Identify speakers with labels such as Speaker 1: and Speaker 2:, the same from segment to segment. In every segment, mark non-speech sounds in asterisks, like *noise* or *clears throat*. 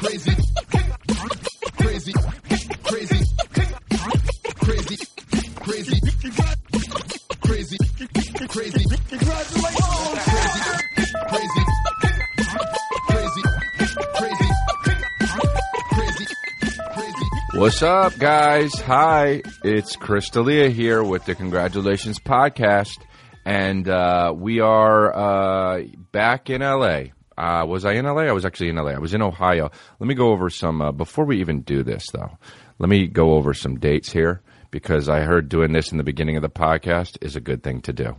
Speaker 1: crazy, crazy, crazy, crazy, crazy, crazy, crazy. Congratulations! Crazy, crazy, crazy, crazy, crazy.
Speaker 2: What's up, guys? Hi, it's Chris D'Elia here with the Congratulations Podcast, and uh, we are uh, back in LA uh, was I in LA? I was actually in LA. I was in Ohio. Let me go over some, uh, before we even do this, though, let me go over some dates here because I heard doing this in the beginning of the podcast is a good thing to do.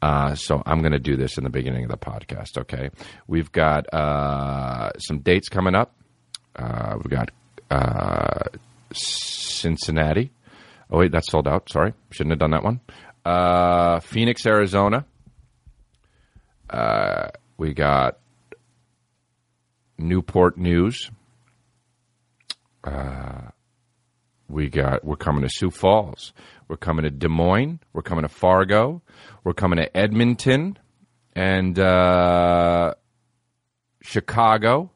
Speaker 2: Uh, so I'm going to do this in the beginning of the podcast, okay? We've got uh, some dates coming up. Uh, we've got uh, Cincinnati. Oh, wait, that's sold out. Sorry. Shouldn't have done that one. Phoenix, Arizona. We got Newport News. Uh, we got we're coming to Sioux Falls. We're coming to Des Moines. We're coming to Fargo. We're coming to Edmonton and uh, Chicago.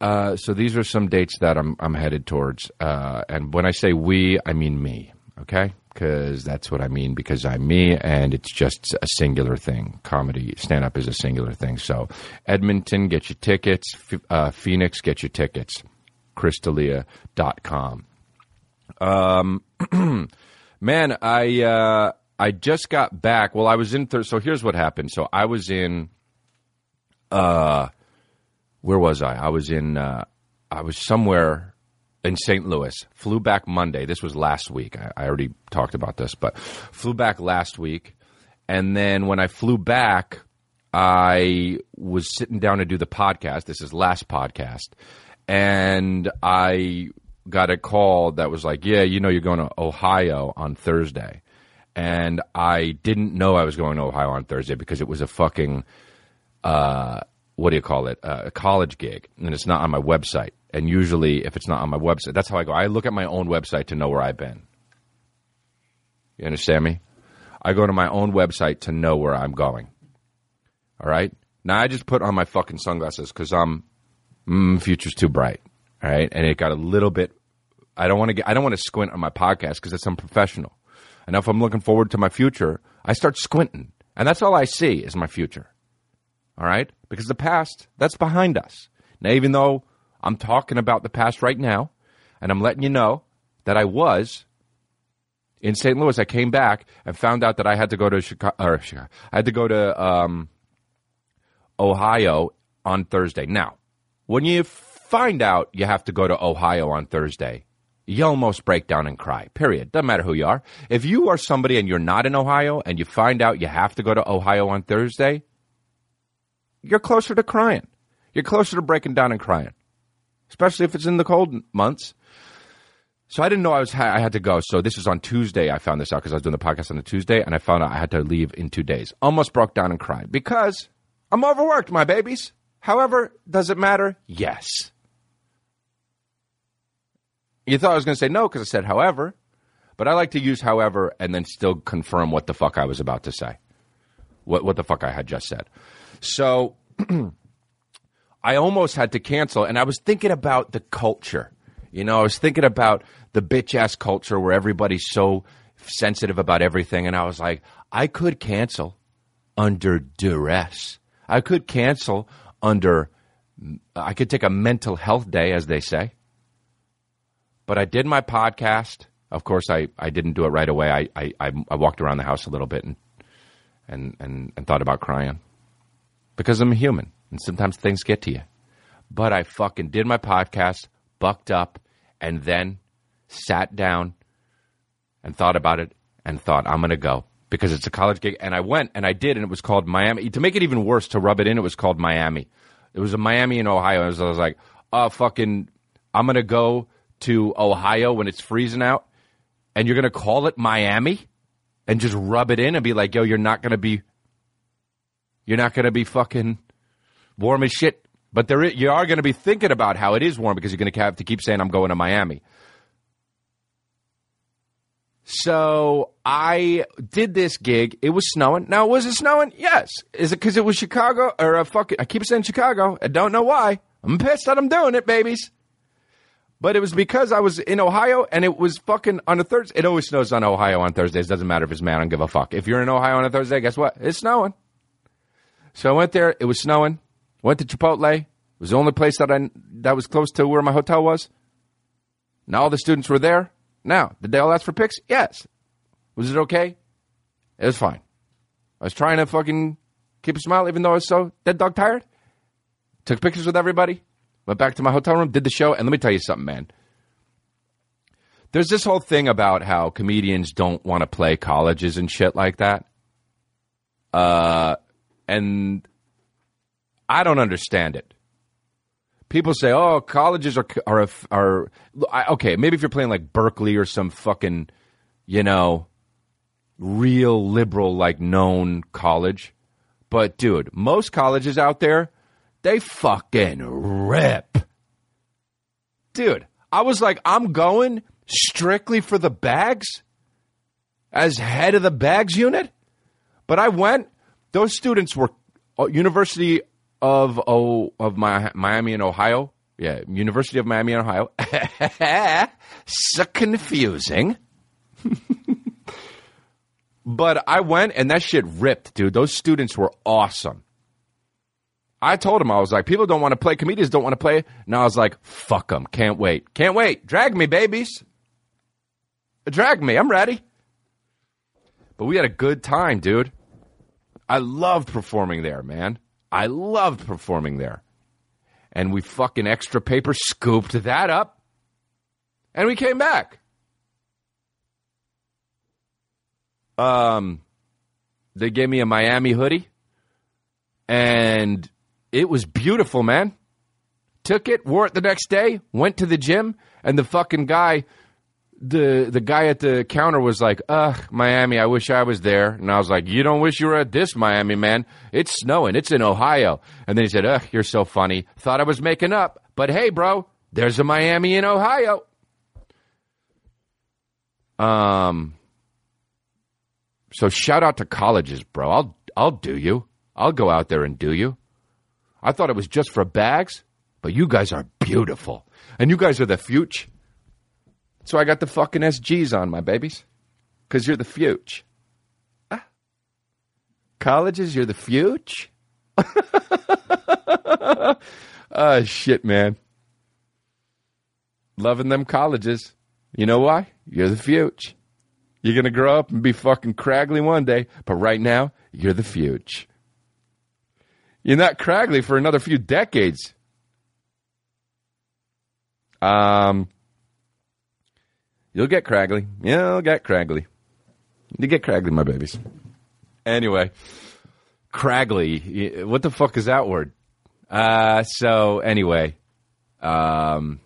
Speaker 2: Uh, so these are some dates that I'm I'm headed towards. Uh, and when I say we, I mean me. Okay, because that's what I mean. Because I'm me, and it's just a singular thing. Comedy stand up is a singular thing. So Edmonton, get your tickets. F- uh, Phoenix, get your tickets. ChrisDelia.com. Um, *clears throat* man, I uh, I just got back. Well, I was in. Th- so here's what happened. So I was in. Uh, where was I? I was in. Uh, I was somewhere in St. Louis. Flew back Monday. This was last week. I, I already talked about this, but flew back last week, and then when I flew back, I was sitting down to do the podcast. This is last podcast, and I got a call that was like, "Yeah, you know, you're going to Ohio on Thursday," and I didn't know I was going to Ohio on Thursday because it was a fucking uh, what do you call it? Uh, a college gig, and it's not on my website. And usually, if it's not on my website, that's how I go. I look at my own website to know where I've been. You understand me? I go to my own website to know where I'm going. All right. Now I just put on my fucking sunglasses because I'm mm, future's too bright. All right, and it got a little bit. I don't want to get. I don't want to squint on my podcast because it's unprofessional. And if I'm looking forward to my future, I start squinting, and that's all I see is my future. All right, because the past that's behind us. Now, even though I'm talking about the past right now, and I'm letting you know that I was in St. Louis. I came back and found out that I had to go to Chicago. Or Chicago I had to go to um, Ohio on Thursday. Now, when you find out you have to go to Ohio on Thursday, you almost break down and cry. Period. Doesn't matter who you are. If you are somebody and you're not in Ohio and you find out you have to go to Ohio on Thursday, you're closer to crying. You're closer to breaking down and crying, especially if it's in the cold months. So I didn't know I was I had to go. So this is on Tuesday. I found this out because I was doing the podcast on the Tuesday, and I found out I had to leave in two days. Almost broke down and cried because I'm overworked, my babies. However, does it matter? Yes. You thought I was going to say no because I said however, but I like to use however and then still confirm what the fuck I was about to say, what what the fuck I had just said. So *clears throat* I almost had to cancel, and I was thinking about the culture. You know, I was thinking about the bitch ass culture where everybody's so sensitive about everything, and I was like, I could cancel under duress. I could cancel under. I could take a mental health day, as they say. But I did my podcast. Of course, I, I didn't do it right away. I, I, I walked around the house a little bit and and, and, and thought about crying because I'm a human and sometimes things get to you. But I fucking did my podcast, bucked up, and then sat down and thought about it and thought, I'm going to go because it's a college gig. And I went and I did, and it was called Miami. To make it even worse, to rub it in, it was called Miami. It was a Miami in Ohio. Was, I was like, oh, fucking, I'm going to go to Ohio when it's freezing out, and you're going to call it Miami and just rub it in and be like, yo, you're not going to be you're not going to be fucking warm as shit. But there, is, you are going to be thinking about how it is warm because you're going to have to keep saying, I'm going to Miami. So I did this gig. It was snowing. Now, was it snowing? Yes. Is it because it was Chicago or uh, a fucking, I keep saying Chicago. I don't know why. I'm pissed that I'm doing it, babies. But it was because I was in Ohio and it was fucking on a Thursday. It always snows on Ohio on Thursdays. Doesn't matter if it's man, I don't give a fuck. If you're in Ohio on a Thursday, guess what? It's snowing. So I went there. It was snowing. Went to Chipotle. It was the only place that I that was close to where my hotel was. Now all the students were there. Now, did they all ask for pics? Yes. Was it okay? It was fine. I was trying to fucking keep a smile even though I was so dead dog tired. Took pictures with everybody. Went back to my hotel room, did the show, and let me tell you something, man. There's this whole thing about how comedians don't want to play colleges and shit like that. Uh, and I don't understand it. People say, "Oh, colleges are are are okay." Maybe if you're playing like Berkeley or some fucking, you know, real liberal like known college, but dude, most colleges out there, they fucking rip. Dude, I was like, I'm going strictly for the bags as head of the bags unit, but I went. Those students were uh, University of oh, of Mi- Miami in Ohio. Yeah, University of Miami in Ohio. *laughs* so confusing. *laughs* But I went and that shit ripped, dude. Those students were awesome. I told him, I was like, people don't want to play, comedians don't want to play. And I was like, fuck them. Can't wait. Can't wait. Drag me, babies. Drag me. I'm ready. But we had a good time, dude. I loved performing there, man. I loved performing there. And we fucking extra paper scooped that up. And we came back. Um, they gave me a Miami hoodie, and it was beautiful, man. Took it, wore it the next day, went to the gym, and the fucking guy, the the guy at the counter was like, "Ugh, Miami, I wish I was there." And I was like, "You don't wish you were at this Miami, man. It's snowing. It's in Ohio." And then he said, "Ugh, you're so funny. Thought I was making up, but hey, bro, there's a Miami in Ohio." Um. So shout out to colleges, bro. I'll I'll do you. I'll go out there and do you. I thought it was just for bags, but you guys are beautiful. And you guys are the future. So I got the fucking SGs on, my babies. Cause you're the future. Ah. Colleges, you're the future. *laughs* Ah, shit, man. Loving them colleges. You know why? You're the future. You're going to grow up and be fucking craggly one day, but right now, you're the future. You're not craggly for another few decades. Um, you'll get craggly. You'll get craggly. You get craggly, my babies. Anyway, craggly. What the fuck is that word? Uh, so anyway, um,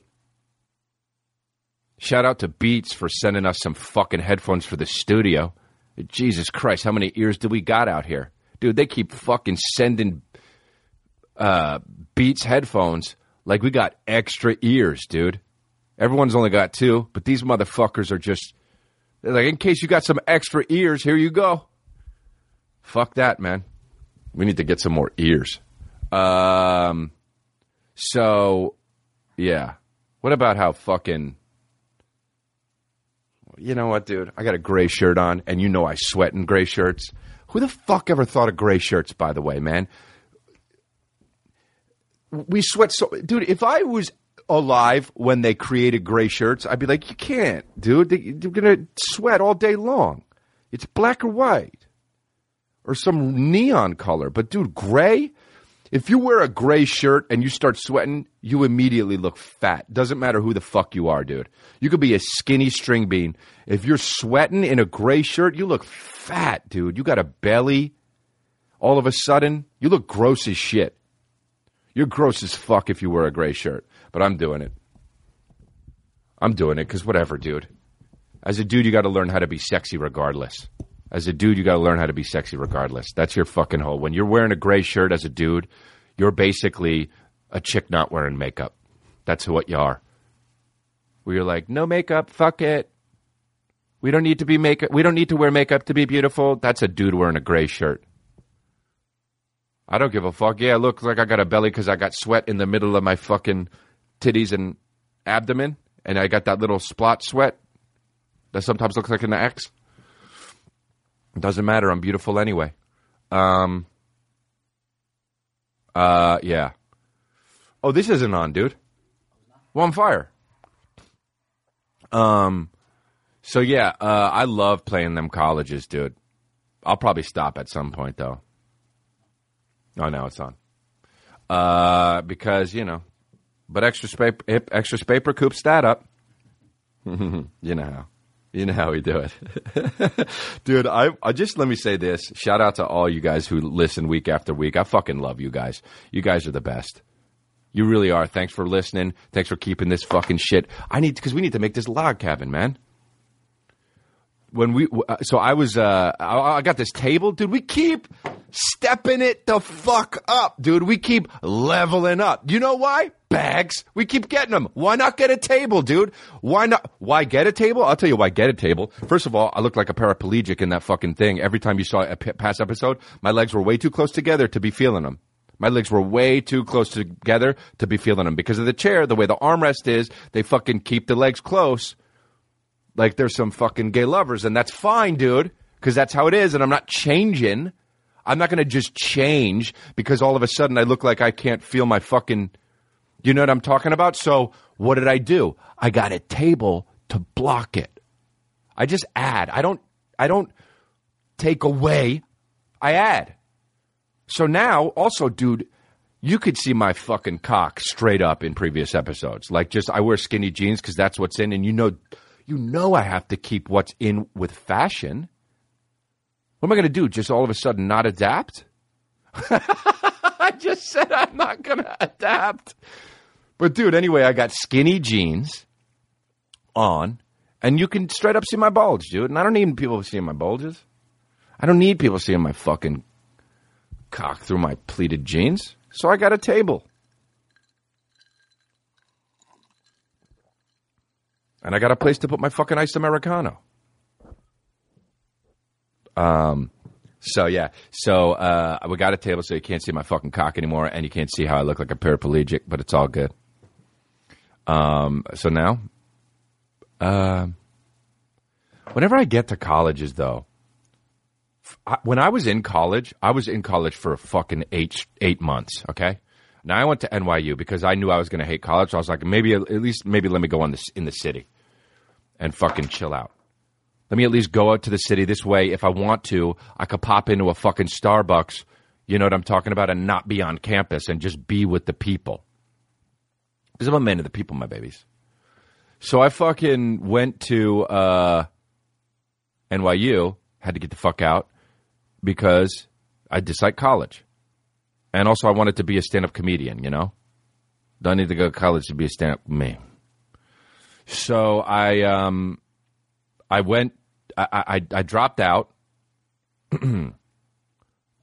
Speaker 2: Shout out to Beats for sending us some fucking headphones for the studio. Jesus Christ, how many ears do we got out here? Dude, they keep fucking sending uh, Beats headphones like we got extra ears, dude. Everyone's only got two, but these motherfuckers are just they're like, in case you got some extra ears, here you go. Fuck that, man. We need to get some more ears. Um, so, yeah. What about how fucking you know what, dude? I got a gray shirt on, and you know I sweat in gray shirts. Who the fuck ever thought of gray shirts, by the way, man? We sweat so. Dude, if I was alive when they created gray shirts, I'd be like, you can't, dude. You're going to sweat all day long. It's black or white or some neon color. But, dude, gray? If you wear a gray shirt and you start sweating, you immediately look fat. Doesn't matter who the fuck you are, dude. You could be a skinny string bean. If you're sweating in a gray shirt, you look fat, dude. You got a belly. All of a sudden, you look gross as shit. You're gross as fuck if you wear a gray shirt. But I'm doing it. I'm doing it because whatever, dude. As a dude, you got to learn how to be sexy regardless. As a dude, you got to learn how to be sexy regardless. That's your fucking whole. When you're wearing a gray shirt as a dude, you're basically a chick not wearing makeup. That's what you are. Where you're like, no makeup, fuck it. We don't need to be makeup. We don't need to wear makeup to be beautiful. That's a dude wearing a gray shirt. I don't give a fuck. Yeah, it looks like I got a belly because I got sweat in the middle of my fucking titties and abdomen, and I got that little splot sweat that sometimes looks like an X. It doesn't matter. I'm beautiful anyway. Um. Uh. Yeah. Oh, this isn't on, dude. Well, I'm fire. Um. So yeah, uh, I love playing them colleges, dude. I'll probably stop at some point though. Oh, now it's on. Uh, because you know, but extra paper, extra paper coops that up. *laughs* you know how, you know how we do it, *laughs* dude. I, I just let me say this. Shout out to all you guys who listen week after week. I fucking love you guys. You guys are the best. You really are. Thanks for listening. Thanks for keeping this fucking shit. I need because we need to make this log cabin, man when we uh, so I was uh I, I got this table, dude. We keep stepping it the fuck up, dude. We keep leveling up. You know why? Bags. We keep getting them. Why not get a table, dude? Why not? Why get a table? I'll tell you why get a table. First of all, I looked like a paraplegic in that fucking thing. Every time you saw a past episode, my legs were way too close together to be feeling them. My legs were way too close together to be feeling them because of the chair, the way the armrest is. They fucking keep the legs close like there's some fucking gay lovers, and that's fine, dude, because that's how it is, and I'm not changing. I'm not going to just change because all of a sudden I look like I can't feel my fucking. You know what I'm talking about? So what did I do? I got a table to block it. I just add. I don't. I don't take away. I add. So now, also, dude, you could see my fucking cock straight up in previous episodes. Like, just I wear skinny jeans because that's what's in, and you know you know I have to keep what's in with fashion. What am I going to do? Just all of a sudden not adapt? *laughs* I just said I'm not going to adapt. But dude, anyway, I got skinny jeans on, and you can straight up see my bulge, dude. And I don't need people seeing my bulges. I don't need people seeing my fucking cock through my pleated jeans. So I got a table. and I got a place to put my fucking iced americano. Um, so yeah, so uh, we got a table so you can't see my fucking cock anymore, and you can't see how I look like a paraplegic, but it's all good. Um, so now, uh, whenever I get to colleges, though, I, when I was in college, I was in college for a fucking eight eight months. Okay, now I went to NYU because I knew I was going to hate college. So I was like, maybe at least maybe let me go on this in the city and fucking chill out. Let me at least go out to the city this way. If I want to, I could pop into a fucking Starbucks. You know what I'm talking about, and not be on campus and just be with the people. Because I'm a man of the people, my babies. So I fucking went to uh, NYU. Had to get the fuck out because I dislike college. And also, I wanted to be a stand up comedian, you know? Don't need to go to college to be a stand up man. So I um, I went, I, I, I dropped out. *clears throat* and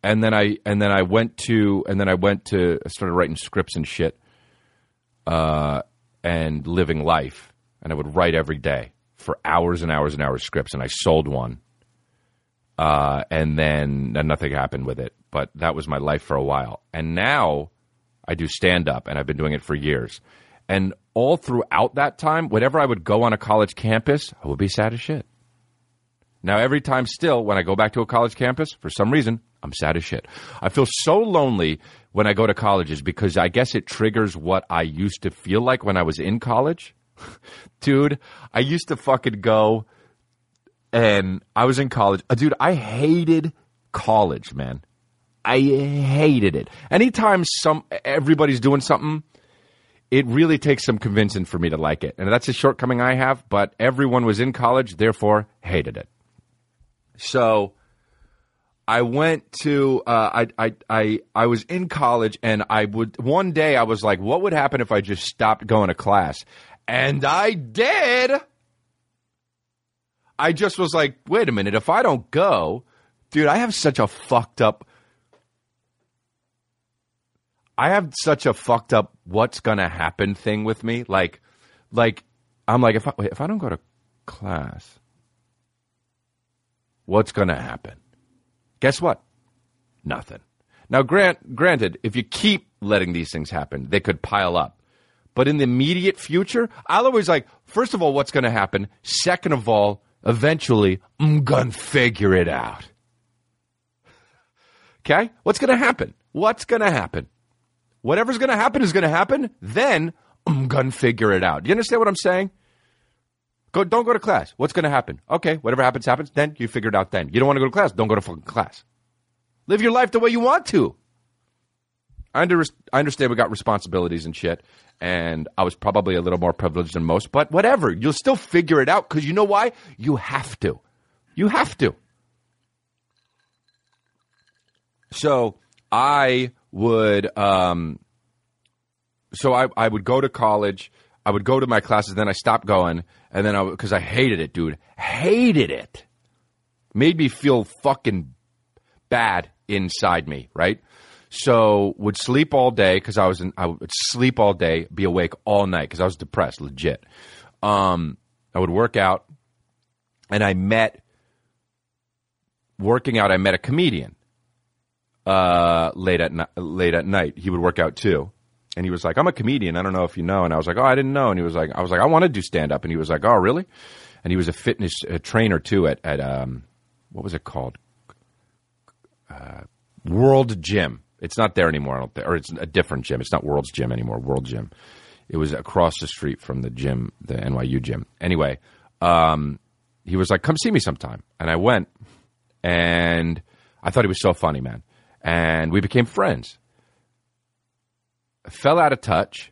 Speaker 2: then I and then I went to and then I went to I started writing scripts and shit, uh, and living life, and I would write every day for hours and hours and hours scripts, and I sold one, uh, and then and nothing happened with it. But that was my life for a while, and now I do stand up, and I've been doing it for years, and all throughout that time, whenever I would go on a college campus, I would be sad as shit. Now, every time still, when I go back to a college campus, for some reason, I'm sad as shit. I feel so lonely when I go to colleges because I guess it triggers what I used to feel like when I was in college. *laughs* dude, I used to fucking go and I was in college. Uh, dude, I hated college, man. I hated it. Anytime some everybody's doing something it really takes some convincing for me to like it. And that's a shortcoming I have, but everyone was in college, therefore hated it. So I went to uh, I, I I I was in college and I would one day I was like, what would happen if I just stopped going to class? And I did. I just was like, wait a minute, if I don't go, dude, I have such a fucked up I have such a fucked up what's gonna happen thing with me. Like, like I'm like if I wait, if I don't go to class, what's gonna happen? Guess what? Nothing. Now, grant, granted, if you keep letting these things happen, they could pile up. But in the immediate future, I'll always like, first of all, what's going to happen? Second of all, eventually, I'm going to figure it out. Okay? What's going to happen? What's going to happen? Whatever's going to happen is going to happen. Then I'm going to figure it out. Do you understand what I'm saying? Go, don't go to class. What's going to happen? Okay, whatever happens, happens. Then you figure it out then. You don't want to go to class? Don't go to fucking class. Live your life the way you want to. I, under, I understand we got responsibilities and shit, and I was probably a little more privileged than most, but whatever. You'll still figure it out because you know why? You have to. You have to. So I would, um, so I, I would go to college. I would go to my classes. Then I stopped going, and then I because I hated it, dude, hated it. Made me feel fucking bad inside me, right? So would sleep all day because I was in, I would sleep all day, be awake all night because I was depressed, legit. Um, I would work out, and I met working out. I met a comedian uh, late at ni- late at night. He would work out too, and he was like, "I'm a comedian. I don't know if you know." And I was like, "Oh, I didn't know." And he was like, "I was like, I want to do stand up." And he was like, "Oh, really?" And he was a fitness uh trainer too at at um, what was it called? Uh, World Gym. It's not there anymore, or it's a different gym. It's not World's Gym anymore. World Gym. It was across the street from the gym, the NYU gym. Anyway, um, he was like, "Come see me sometime," and I went, and I thought he was so funny, man. And we became friends. Fell out of touch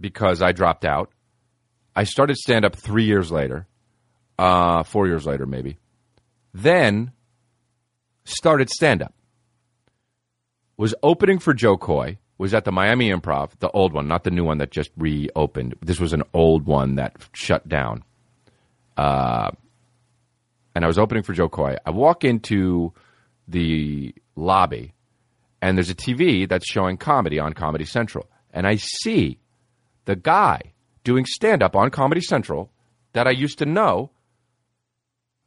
Speaker 2: because I dropped out. I started stand up three years later, uh, four years later, maybe. Then started stand up. Was opening for Jo Koy. Was at the Miami Improv, the old one, not the new one that just reopened. This was an old one that shut down. Uh, and I was opening for Jo Koy. I walk into the lobby, and there's a TV that's showing comedy on Comedy Central. And I see the guy doing stand up on Comedy Central that I used to know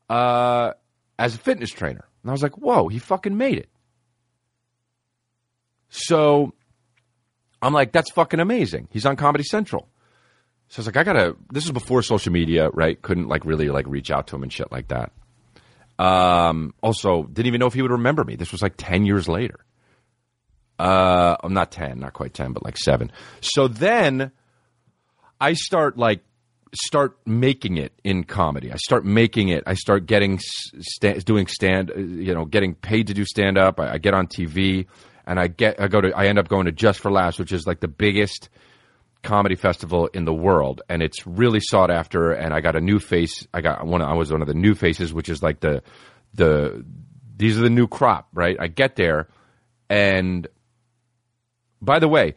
Speaker 2: uh, as a fitness trainer. And I was like, whoa, he fucking made it. So I'm like, that's fucking amazing. He's on Comedy Central. So I was like, I gotta. This is before social media, right? Couldn't like really like reach out to him and shit like that. Um, also, didn't even know if he would remember me. This was like ten years later. Uh, I'm not ten, not quite ten, but like seven. So then I start like start making it in comedy. I start making it. I start getting doing stand, you know, getting paid to do stand up. I, I get on TV, and I get I go to I end up going to Just for Laughs, which is like the biggest comedy festival in the world, and it's really sought after. And I got a new face. I got one. I was one of the new faces, which is like the the these are the new crop, right? I get there, and by the way,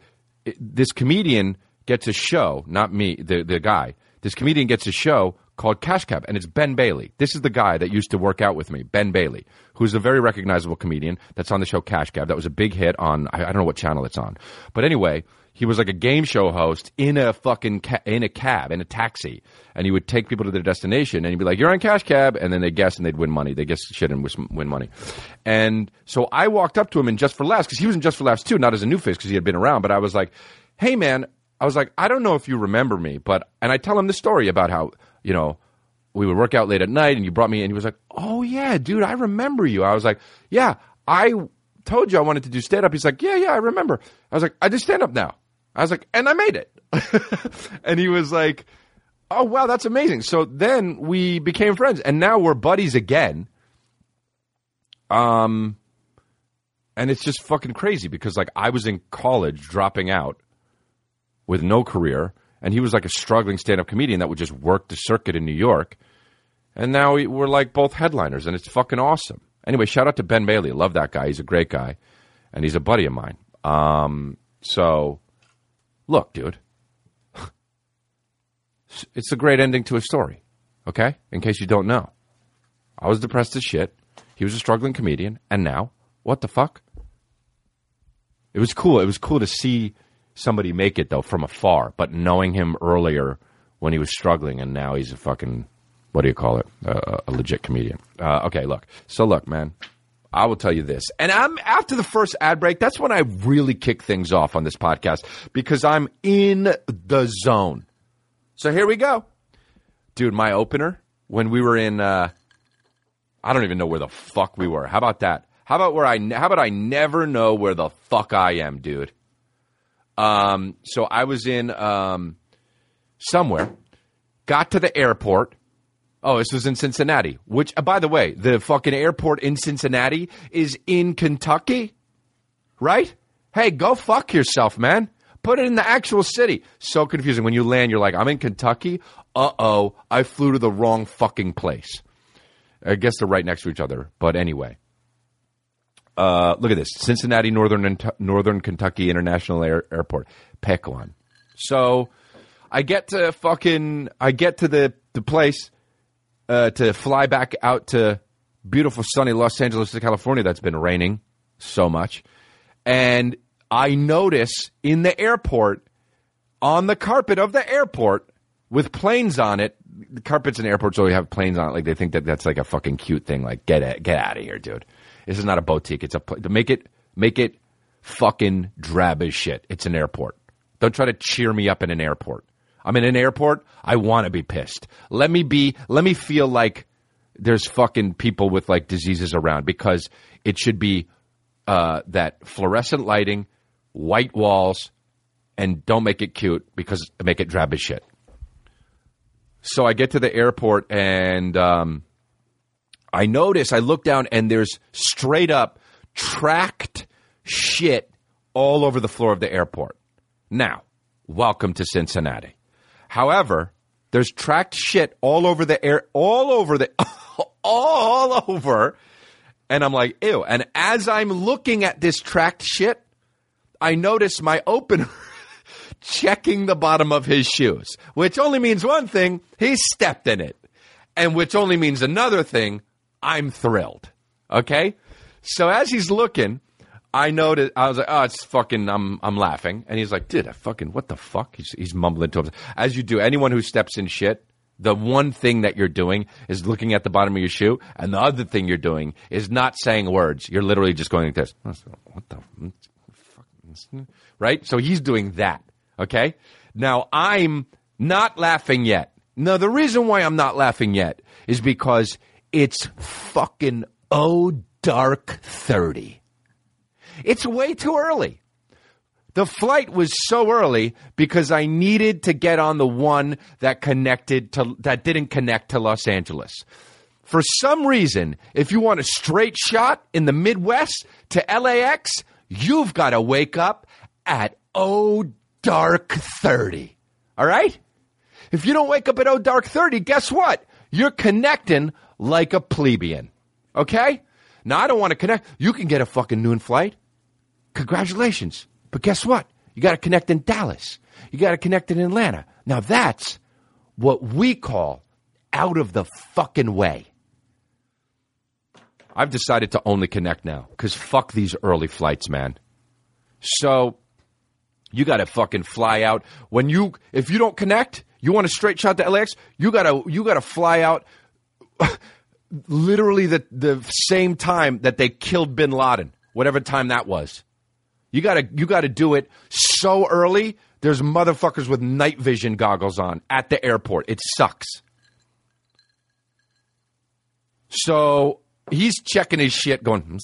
Speaker 2: this comedian gets a show, not me, the the guy. This comedian gets a show called Cash Cab, and it's Ben Bailey. This is the guy that used to work out with me, Ben Bailey, who's a very recognizable comedian that's on the show Cash Cab. That was a big hit on I, I don't know what channel it's on, but anyway, he was like a game show host in a fucking ca- in a cab in a taxi, and he would take people to their destination, and he'd be like, "You're on Cash Cab," and then they guess and they'd win money. They guess shit and win money. And so I walked up to him in Just for Laughs because he was in Just for Laughs too, not as a new face because he had been around, but I was like, "Hey man." I was like, I don't know if you remember me, but and I tell him the story about how you know we would work out late at night, and you brought me, and he was like, "Oh yeah, dude, I remember you." I was like, "Yeah, I told you I wanted to do stand up." He's like, "Yeah, yeah, I remember." I was like, "I do stand up now." I was like, "And I made it," *laughs* and he was like, "Oh wow, that's amazing." So then we became friends, and now we're buddies again. Um, and it's just fucking crazy because like I was in college dropping out with no career, and he was like a struggling stand-up comedian that would just work the circuit in New York. And now we- we're like both headliners, and it's fucking awesome. Anyway, shout out to Ben Bailey. Love that guy. He's a great guy, and he's a buddy of mine. Um, so, look, dude, *laughs* it's a great ending to a story. Okay, in case you don't know, I was depressed as shit. He was a struggling comedian, and now what the fuck? It was cool. It was cool to see somebody make it though from afar, but knowing him earlier when he was struggling, and now he's a fucking what do you call it? Uh, a legit comedian. Uh, okay, look. So look, man, I will tell you this. And I'm after the first ad break, that's when I really kick things off on this podcast because I'm in the zone. So here we go. Dude, my opener when we were in uh I don't even know where the fuck we were. How about that? How about where I how about I never know where the fuck I am, dude? Um so I was in um somewhere got to the airport Oh, this was in Cincinnati. Which, uh, by the way, the fucking airport in Cincinnati is in Kentucky, right? Hey, go fuck yourself, man. Put it in the actual city. So confusing. When you land, you're like, I'm in Kentucky. Uh oh, I flew to the wrong fucking place. I guess they're right next to each other. But anyway, uh, look at this: Cincinnati Northern Northern Kentucky International Air, Airport. One. So I get to fucking I get to the the place uh, to fly back out to beautiful sunny Los Angeles, California. That's been raining so much, and I notice in the airport on the carpet of the airport with planes on it. The carpets in airports always have planes on it. Like they think that that's like a fucking cute thing. Like get it, get out of here, dude. This is not a boutique. It's a pl- to make it make it fucking drab as shit. It's an airport. Don't try to cheer me up in an airport. I'm in an airport. I want to be pissed. Let me be. Let me feel like there's fucking people with like diseases around because it should be uh, that fluorescent lighting, white walls, and don't make it cute because make it drab as shit. So I get to the airport and um, I notice I look down and there's straight up tracked shit all over the floor of the airport. Now, welcome to Cincinnati. However, there's tracked shit all over the air, all over the, *laughs* all over. And I'm like, ew. And as I'm looking at this tracked shit, I notice my opener *laughs* checking the bottom of his shoes, which only means one thing he stepped in it. And which only means another thing I'm thrilled. Okay? So as he's looking, I noticed. I was like, "Oh, it's fucking." I'm I'm laughing, and he's like, "Dude, I fucking what the fuck?" He's he's mumbling to himself. As you do, anyone who steps in shit, the one thing that you're doing is looking at the bottom of your shoe, and the other thing you're doing is not saying words. You're literally just going like this. What the fuck? Right? So he's doing that. Okay. Now I'm not laughing yet. Now the reason why I'm not laughing yet is because it's fucking oh dark thirty. It's way too early. The flight was so early because I needed to get on the one that connected to that didn't connect to Los Angeles. For some reason, if you want a straight shot in the Midwest to LAX, you've got to wake up at oh dark 30. All right? If you don't wake up at oh dark 30, guess what? You're connecting like a plebeian. Okay? Now I don't want to connect. You can get a fucking noon flight. Congratulations. But guess what? You got to connect in Dallas. You got to connect in Atlanta. Now that's what we call out of the fucking way. I've decided to only connect now because fuck these early flights, man. So you got to fucking fly out when you if you don't connect, you want a straight shot to LAX. You gotta you gotta fly out *laughs* literally the the same time that they killed Bin Laden, whatever time that was. You gotta you gotta do it so early. There's motherfuckers with night vision goggles on at the airport. It sucks. So he's checking his shit, going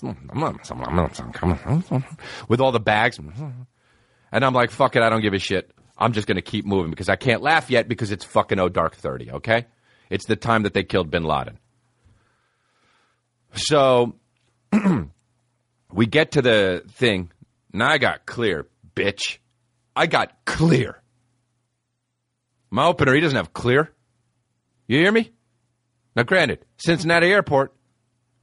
Speaker 2: with all the bags, and I'm like, "Fuck it, I don't give a shit. I'm just gonna keep moving because I can't laugh yet because it's fucking oh dark thirty. Okay, it's the time that they killed Bin Laden. So we get to the thing. Now I got clear, bitch. I got clear. My opener, he doesn't have clear. You hear me? Now, granted, Cincinnati Airport,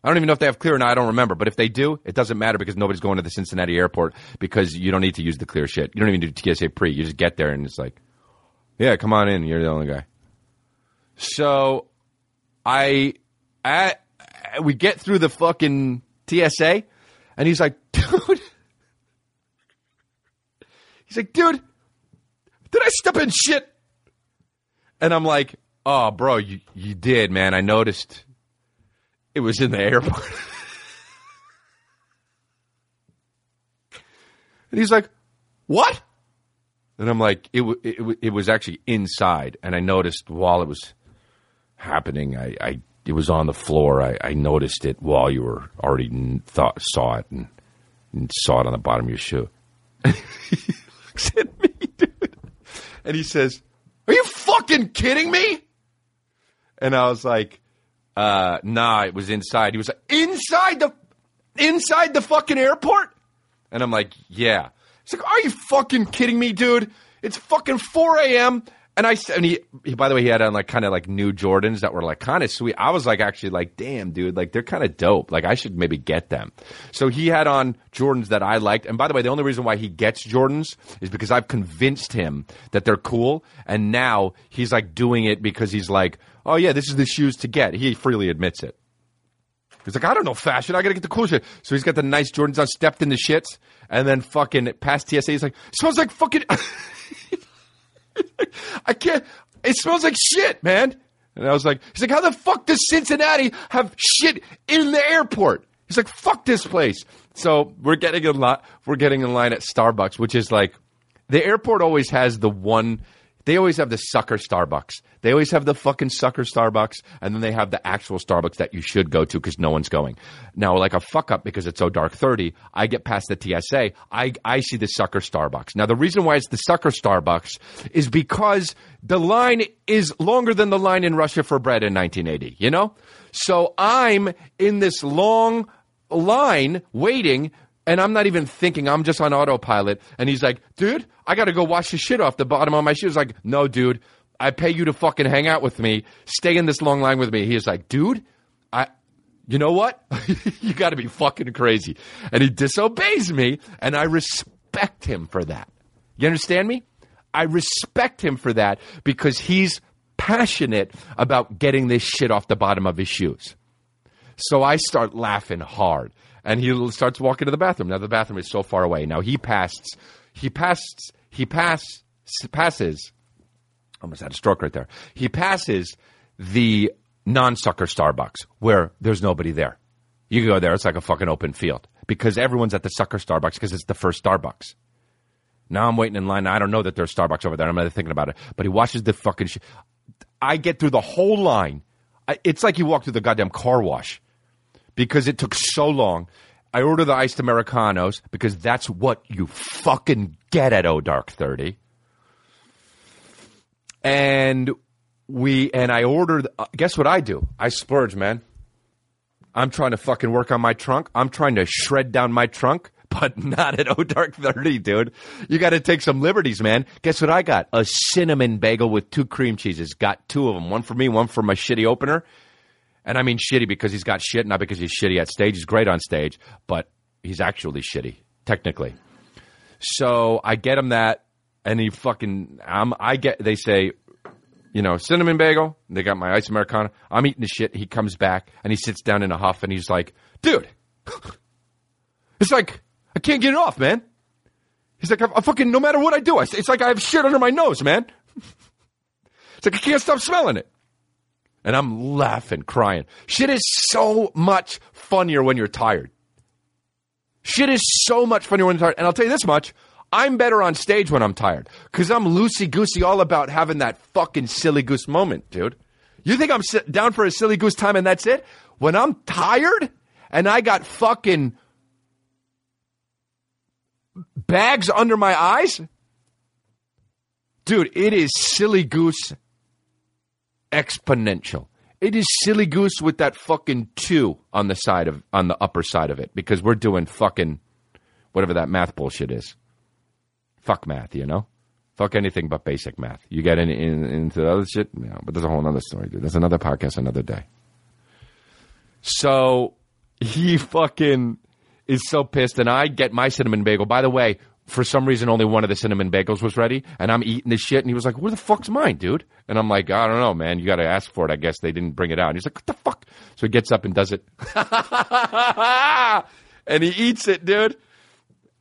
Speaker 2: I don't even know if they have clear or not. I don't remember. But if they do, it doesn't matter because nobody's going to the Cincinnati Airport because you don't need to use the clear shit. You don't even do TSA pre. You just get there and it's like, yeah, come on in. You're the only guy. So I, I we get through the fucking TSA and he's like, *laughs* dude. He's like, dude, did I step in shit? And I'm like, oh, bro, you, you did, man. I noticed it was in the airport. *laughs* and he's like, what? And I'm like, it, it, it was actually inside. And I noticed while it was happening, I, I it was on the floor. I, I noticed it while you were already thought, saw it and, and saw it on the bottom of your shoe. *laughs* *laughs* looks at me, dude. And he says, Are you fucking kidding me? And I was like, uh, nah, it was inside. He was like, inside the, inside the fucking airport? And I'm like, yeah. He's like, are you fucking kidding me, dude? It's fucking 4 a.m. And I and he, by the way, he had on like kind of like new Jordans that were like kind of sweet. I was like, actually like, damn, dude, like they're kind of dope. Like I should maybe get them. So he had on Jordans that I liked. And by the way, the only reason why he gets Jordans is because I've convinced him that they're cool. And now he's like doing it because he's like, oh yeah, this is the shoes to get. He freely admits it. He's like, I don't know fashion. I gotta get the cool shit. So he's got the nice Jordans on, stepped in the shits, and then fucking past TSA. He's like, smells like fucking. *laughs* *laughs* I can't. It smells like shit, man. And I was like, he's like, how the fuck does Cincinnati have shit in the airport? He's like, fuck this place. So we're getting in line. We're getting in line at Starbucks, which is like, the airport always has the one. They always have the sucker Starbucks. They always have the fucking sucker Starbucks, and then they have the actual Starbucks that you should go to because no one's going. Now, like a fuck up because it's so dark thirty, I get past the TSA. I I see the sucker Starbucks. Now, the reason why it's the sucker Starbucks is because the line is longer than the line in Russia for bread in 1980. You know, so I'm in this long line waiting and I'm not even thinking. I'm just on autopilot. And he's like, dude, I got to go wash the shit off the bottom of my shoes. Like, no, dude, I pay you to fucking hang out with me. Stay in this long line with me. He's like, dude, I, you know what? *laughs* you got to be fucking crazy. And he disobeys me, and I respect him for that. You understand me? I respect him for that because he's passionate about getting this shit off the bottom of his shoes. So I start laughing hard, and he starts walking to the bathroom. Now the bathroom is so far away. Now he passed, he passed, he pass, passes. Almost had a stroke right there. He passes the non-sucker Starbucks where there's nobody there. You go there, it's like a fucking open field because everyone's at the sucker Starbucks because it's the first Starbucks. Now I'm waiting in line. I don't know that there's Starbucks over there. I'm not thinking about it. But he watches the fucking. Sh- I get through the whole line. I, it's like you walk through the goddamn car wash because it took so long. I order the iced Americanos because that's what you fucking get at O Dark 30. And we, and I ordered, uh, guess what I do? I splurge, man. I'm trying to fucking work on my trunk. I'm trying to shred down my trunk, *laughs* but not at O Dark 30, dude. You got to take some liberties, man. Guess what I got? A cinnamon bagel with two cream cheeses. Got two of them. One for me, one for my shitty opener. And I mean shitty because he's got shit, not because he's shitty at stage. He's great on stage, but he's actually shitty, technically. So I get him that, and he fucking, I'm, I get, they say, you know, cinnamon bagel. They got my ice americano. I'm eating the shit. He comes back and he sits down in a huff and he's like, dude, *laughs* it's like, I can't get it off, man. He's like, I, I fucking, no matter what I do, I, it's like I have shit under my nose, man. *laughs* It's like I can't stop smelling it. And I'm laughing, crying. Shit is so much funnier when you're tired. Shit is so much funnier when you're tired. And I'll tell you this much I'm better on stage when I'm tired because I'm loosey goosey, all about having that fucking silly goose moment, dude. You think I'm down for a silly goose time and that's it? When I'm tired and I got fucking bags under my eyes, dude, it is silly goose exponential. It is silly goose with that fucking two on the side of on the upper side of it because we're doing fucking whatever that math bullshit is. Fuck math, you know. Fuck anything but basic math. You get in, in, into the other shit, you but there's a whole other story, dude. There's another podcast another day. So he fucking is so pissed, and I get my cinnamon bagel. By the way, for some reason, only one of the cinnamon bagels was ready, and I'm eating this shit, and he was like, "Where the fuck's mine, dude?" And I'm like, "I don't know, man. You got to ask for it. I guess they didn't bring it out." And he's like, "What the fuck?" So he gets up and does it, *laughs* and he eats it, dude.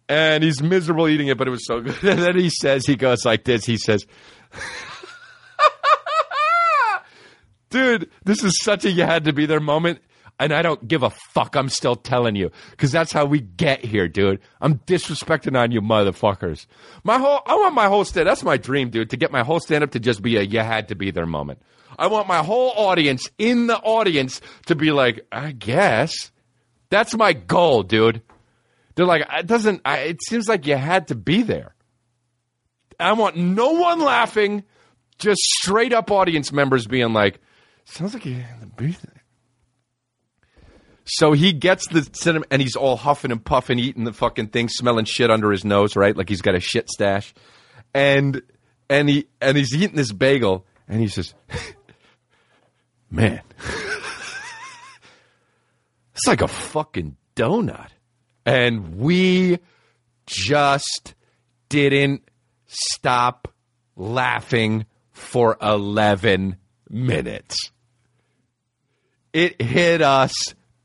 Speaker 2: And he's miserable eating it, but it was so good. *laughs* And then he says, he goes like this. He says, *laughs* "Dude, this is such a you had to be there moment." And I don't give a fuck. I'm still telling you because that's how we get here, dude. I'm disrespecting on you, motherfuckers. My whole, I want my whole stand. That's my dream, dude. To get my whole stand up to just be a you had to be there moment. I want my whole audience in the audience to be like, I guess. That's my goal, dude. They're like, it doesn't. I, it seems like you had to be there. I want no one laughing, just straight up audience members being like, sounds like you had to be there. So he gets the cinnamon, and he's all huffing and puffing, eating the fucking thing, smelling shit under his nose, right? Like he's got a shit stash, and and he and he's eating this bagel, and he says, *laughs* "Man, *laughs* it's like a fucking donut," and we just didn't stop laughing for eleven minutes. It hit us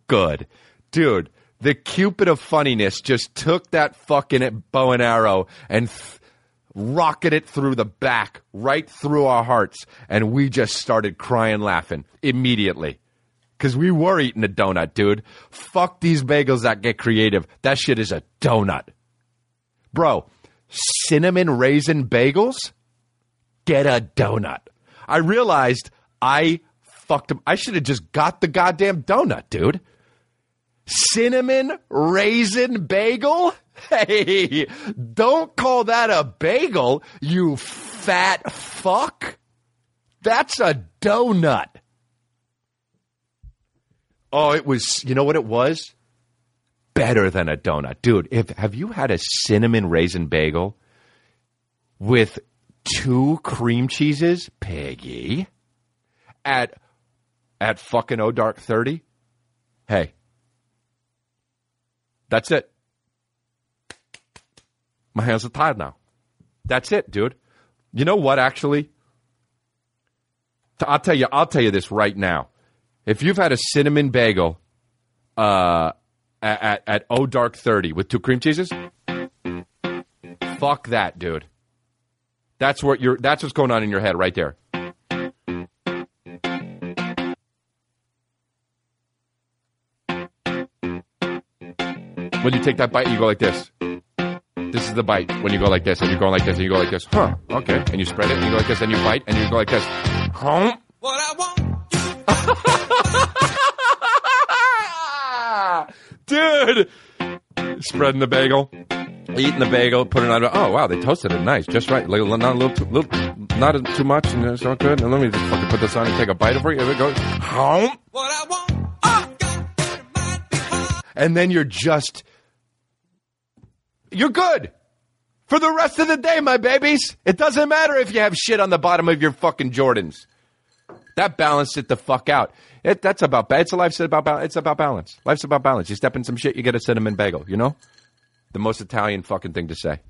Speaker 2: good. Dude, the Cupid of funniness just took that fucking bow and arrow and th- rocketed it through the back, right through our hearts. And we just started crying, laughing immediately. Because we were eating a donut, dude. Fuck these bagels that get creative. That shit is a donut. Bro, cinnamon raisin bagels? Get a donut. I realized I fucked him. I should have just got the goddamn donut, dude. Cinnamon raisin bagel? *laughs* Hey, don't call that a bagel, you fat fuck. That's a donut. Oh, it was, you know what it was? Better than a donut. Dude, if have you had a cinnamon raisin bagel with two cream cheeses, Peggy, at at fucking O Dark 30, hey, that's it. My hands are tied now. That's it, dude. You know what, actually? I'll tell you, I'll tell you this right now. If you've had a cinnamon bagel uh, at, at, at O Dark 30 with two cream cheeses, fuck that, dude. That's what you're that's what's going on in your head right there. When you take that bite, you go like this. This is the bite. When you go like this, and you go like this, and you go like this. Huh? Okay. And you spread it, and you go like this, and you bite, and you go like this. Huh?
Speaker 3: What I want. *laughs*
Speaker 2: Dude! Spreading the bagel, eating the bagel, putting it on. Oh wow, they toasted it nice, just right. Like, not a little, too, little, not too much, and it's all good. And let me just fucking put this on and take a bite of it. Here we go. Huh?
Speaker 3: What I want. I got that it might be hard.
Speaker 2: and then you're just you're good for the rest of the day, my babies. It doesn't matter if you have shit on the bottom of your fucking Jordans. That balanced it the fuck out. It, that's about it's a life's about ba- it's about balance. Life's about balance. You step in some shit, you get a cinnamon bagel. You know, the most Italian fucking thing to say.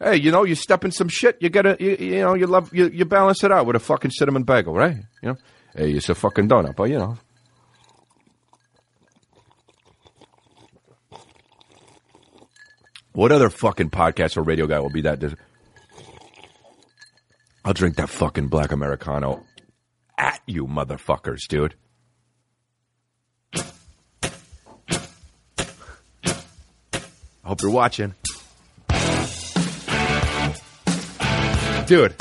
Speaker 2: Hey, you know, you step in some shit, you get a you, you know you love you, you balance it out with a fucking cinnamon bagel, right? You know, hey, it's a fucking donut, but you know, What other fucking podcast or radio guy will be that? dis- I'll drink that fucking black Americano at you, motherfuckers, dude. I hope you're watching. Dude.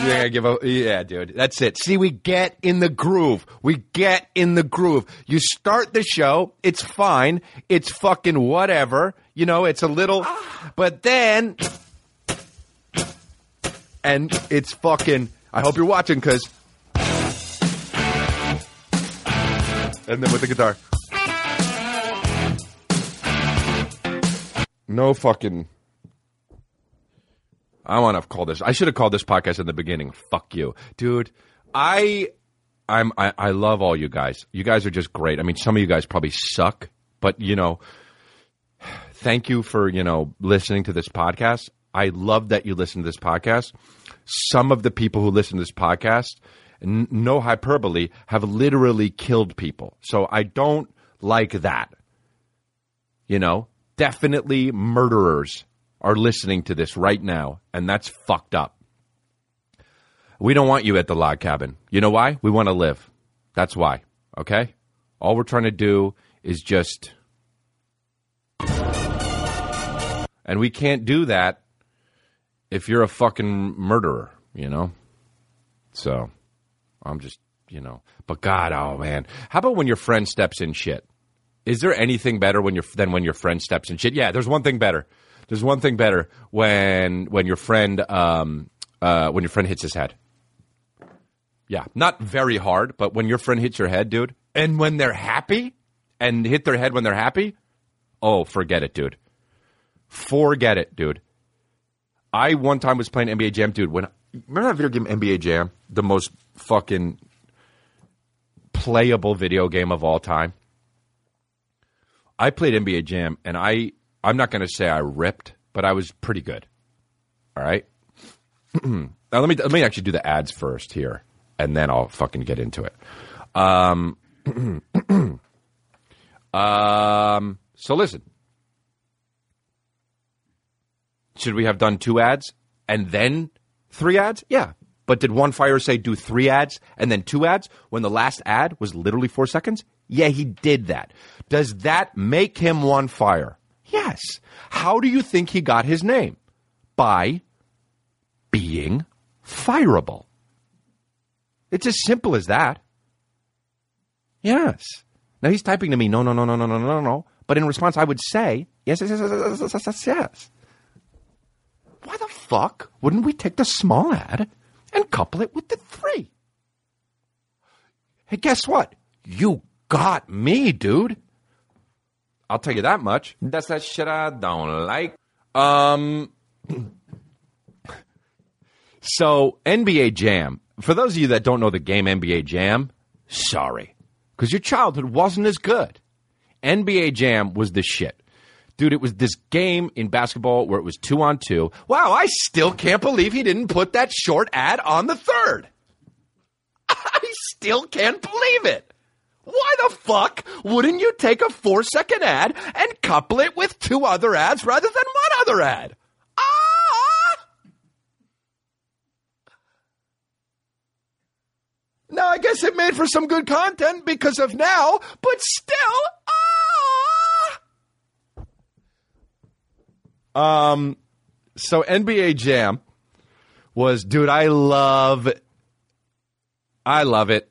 Speaker 2: You think I give a yeah, dude. That's it. See, we get in the groove. We get in the groove. You start the show, it's fine. It's fucking whatever. You know, it's a little but then and it's fucking I hope you're watching cuz and then with the guitar. No fucking I want to call this. I should have called this podcast in the beginning. Fuck you, dude. I, I'm, I, I love all you guys. You guys are just great. I mean, some of you guys probably suck, but you know, thank you for you know listening to this podcast. I love that you listen to this podcast. Some of the people who listen to this podcast, n- no hyperbole, have literally killed people. So I don't like that. You know, definitely murderers are listening to this right now, and that's fucked up. We don't want you at the log cabin. You know why? We want to live. That's why. Okay? All we're trying to do is just. And we can't do that if you're a fucking murderer, you know? So, I'm just, you know. But God, oh man. How about when your friend steps in shit? Is there anything better when your than when your friend steps in shit? Yeah, there's one thing better. There's one thing better when when your friend um uh when your friend hits his head. Yeah, not very hard, but when your friend hits your head, dude, and when they're happy and hit their head when they're happy, oh, forget it, dude. Forget it, dude. I one time was playing NBA Jam, dude. When remember that video game NBA Jam, the most fucking playable video game of all time. I played NBA Jam, and I I'm not going to say I ripped, but I was pretty good. All right. *clears throat* now let me let me actually do the ads first here, and then I'll fucking get into it. Um, *clears throat* um. So listen, should we have done two ads and then three ads? Yeah. But did one fire say do three ads and then two ads when the last ad was literally four seconds? Yeah, he did that. Does that make him one fire? Yes. How do you think he got his name? By being fireable. It's as simple as that. Yes. Now he's typing to me, no, no, no, no, no, no, no, no. But in response, I would say, yes, yes, yes, yes, yes, yes, yes, yes. Why the fuck wouldn't we take the small ad and couple it with the three? Hey, guess what? You got me, dude. I'll tell you that much. That's that shit I don't like. Um. *clears throat* So NBA Jam. For those of you that don't know the game NBA Jam, sorry, because your childhood wasn't as good. NBA Jam was the shit. Dude, it was this game in basketball where it was two on two. Wow, I still can't believe he didn't put that short ad on the third. *laughs* I still can't believe it. Why the fuck wouldn't you take a four second ad and couple it with two other ads rather than one other ad? Ah! Now, I guess it made for some good content because of now, but still, ah! Um, so NBA Jam was, dude, I love, I love it.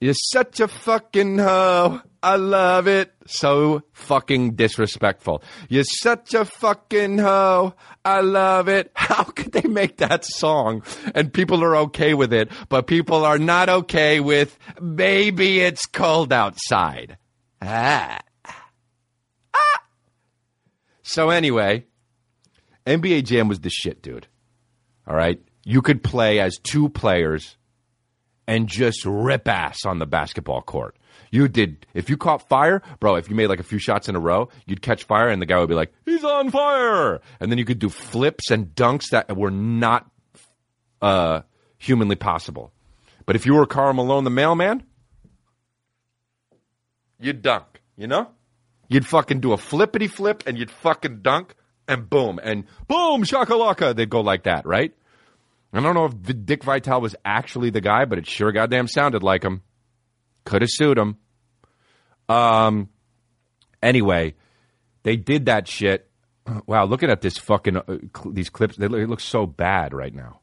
Speaker 2: You're such a fucking hoe. I love it. So fucking disrespectful. You're such a fucking hoe. I love it. *laughs* How could they make that song and people are okay with it, but people are not okay with baby it's cold outside? Ah. Ah. So anyway, NBA Jam was the shit, dude. All right? You could play as two players and just rip ass on the basketball court. You did if you caught fire, bro. If you made like a few shots in a row, you'd catch fire, and the guy would be like, "He's on fire!" And then you could do flips and dunks that were not uh, humanly possible. But if you were Karl Malone, the mailman, you'd dunk. You know, you'd fucking do a flippity flip, and you'd fucking dunk, and boom, and boom, shakalaka. They'd go like that, right? I don't know if Dick Vitale was actually the guy, but it sure goddamn sounded like him. Could have sued him. Um. Anyway, they did that shit. *clears throat* Wow, looking at this fucking uh, cl- these clips, they look, it looks so bad right now.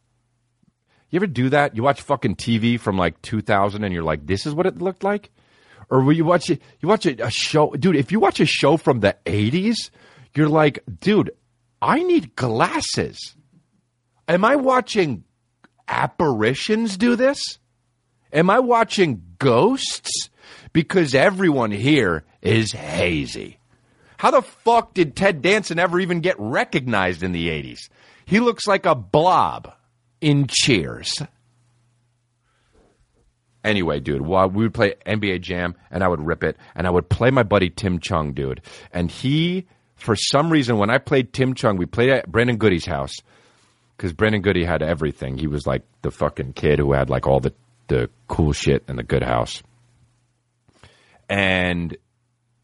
Speaker 2: You ever do that? You watch fucking TV from like 2000, and you're like, "This is what it looked like," or will you watch it? You watch a, a show, dude. If you watch a show from the 80s, you're like, "Dude, I need glasses." Am I watching apparitions do this? Am I watching ghosts? Because everyone here is hazy. How the fuck did Ted Danson ever even get recognized in the 80s? He looks like a blob in Cheers. Anyway, dude, we would play NBA Jam and I would rip it, and I would play my buddy Tim Chung, dude. And he, for some reason, when I played Tim Chung, we played at Brandon Goody's house because Brandon Goody had everything. He was like the fucking kid who had like all the the cool shit and the good house. And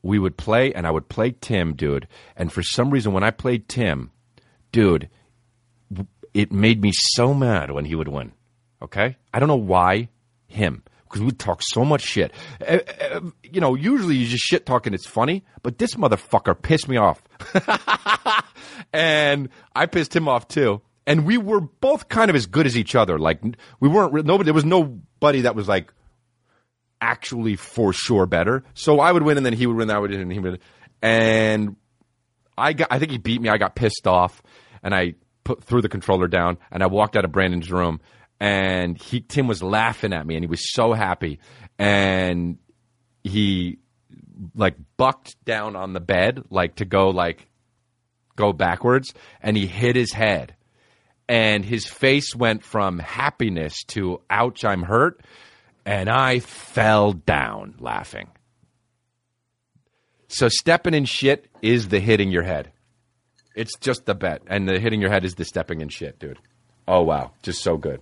Speaker 2: we would play, and I would play Tim, dude. And for some reason, when I played Tim, dude, it made me so mad when he would win. Okay, I don't know why him because we talk so much shit. Uh, uh, you know, usually you just shit talking. It's funny, but this motherfucker pissed me off, *laughs* and I pissed him off too. And we were both kind of as good as each other. Like we weren't. Nobody. There was nobody that was like actually for sure better. So I would win, and then he would win. I would win, and he would. And I got. I think he beat me. I got pissed off, and I put threw the controller down, and I walked out of Brandon's room, and he Tim was laughing at me, and he was so happy, and he like bucked down on the bed, like to go like go backwards, and he hit his head, and his face went from happiness to ouch, I'm hurt, and I fell down laughing. So stepping in shit is the hitting your head. It's just the bet, and the hitting your head is the stepping in shit, dude. Oh wow, just so good.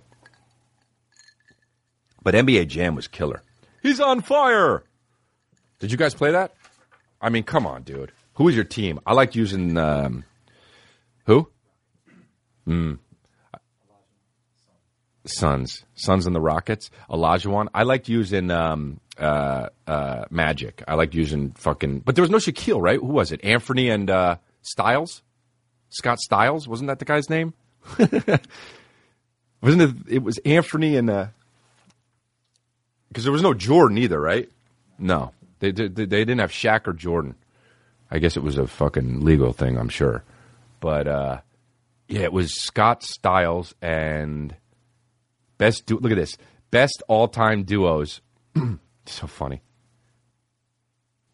Speaker 2: But NBA Jam was killer. He's on fire. Did you guys play that? I mean, come on, dude. Who was your team? I like using um, who? Mm. Suns, Suns and the Rockets. Olajuwon. I liked using um, uh, uh, Magic. I liked using fucking. But there was no Shaquille, right? Who was it? Anthony and uh, Styles. Scott Styles wasn't that the guy's name? *laughs* wasn't it? It was Anthony and because there was no Jordan either, right? No, they, they they didn't have Shaq or Jordan. I guess it was a fucking legal thing, I'm sure. But uh, yeah, it was Scott Styles and best. Du- look at this, best all time duos. *clears throat* so funny.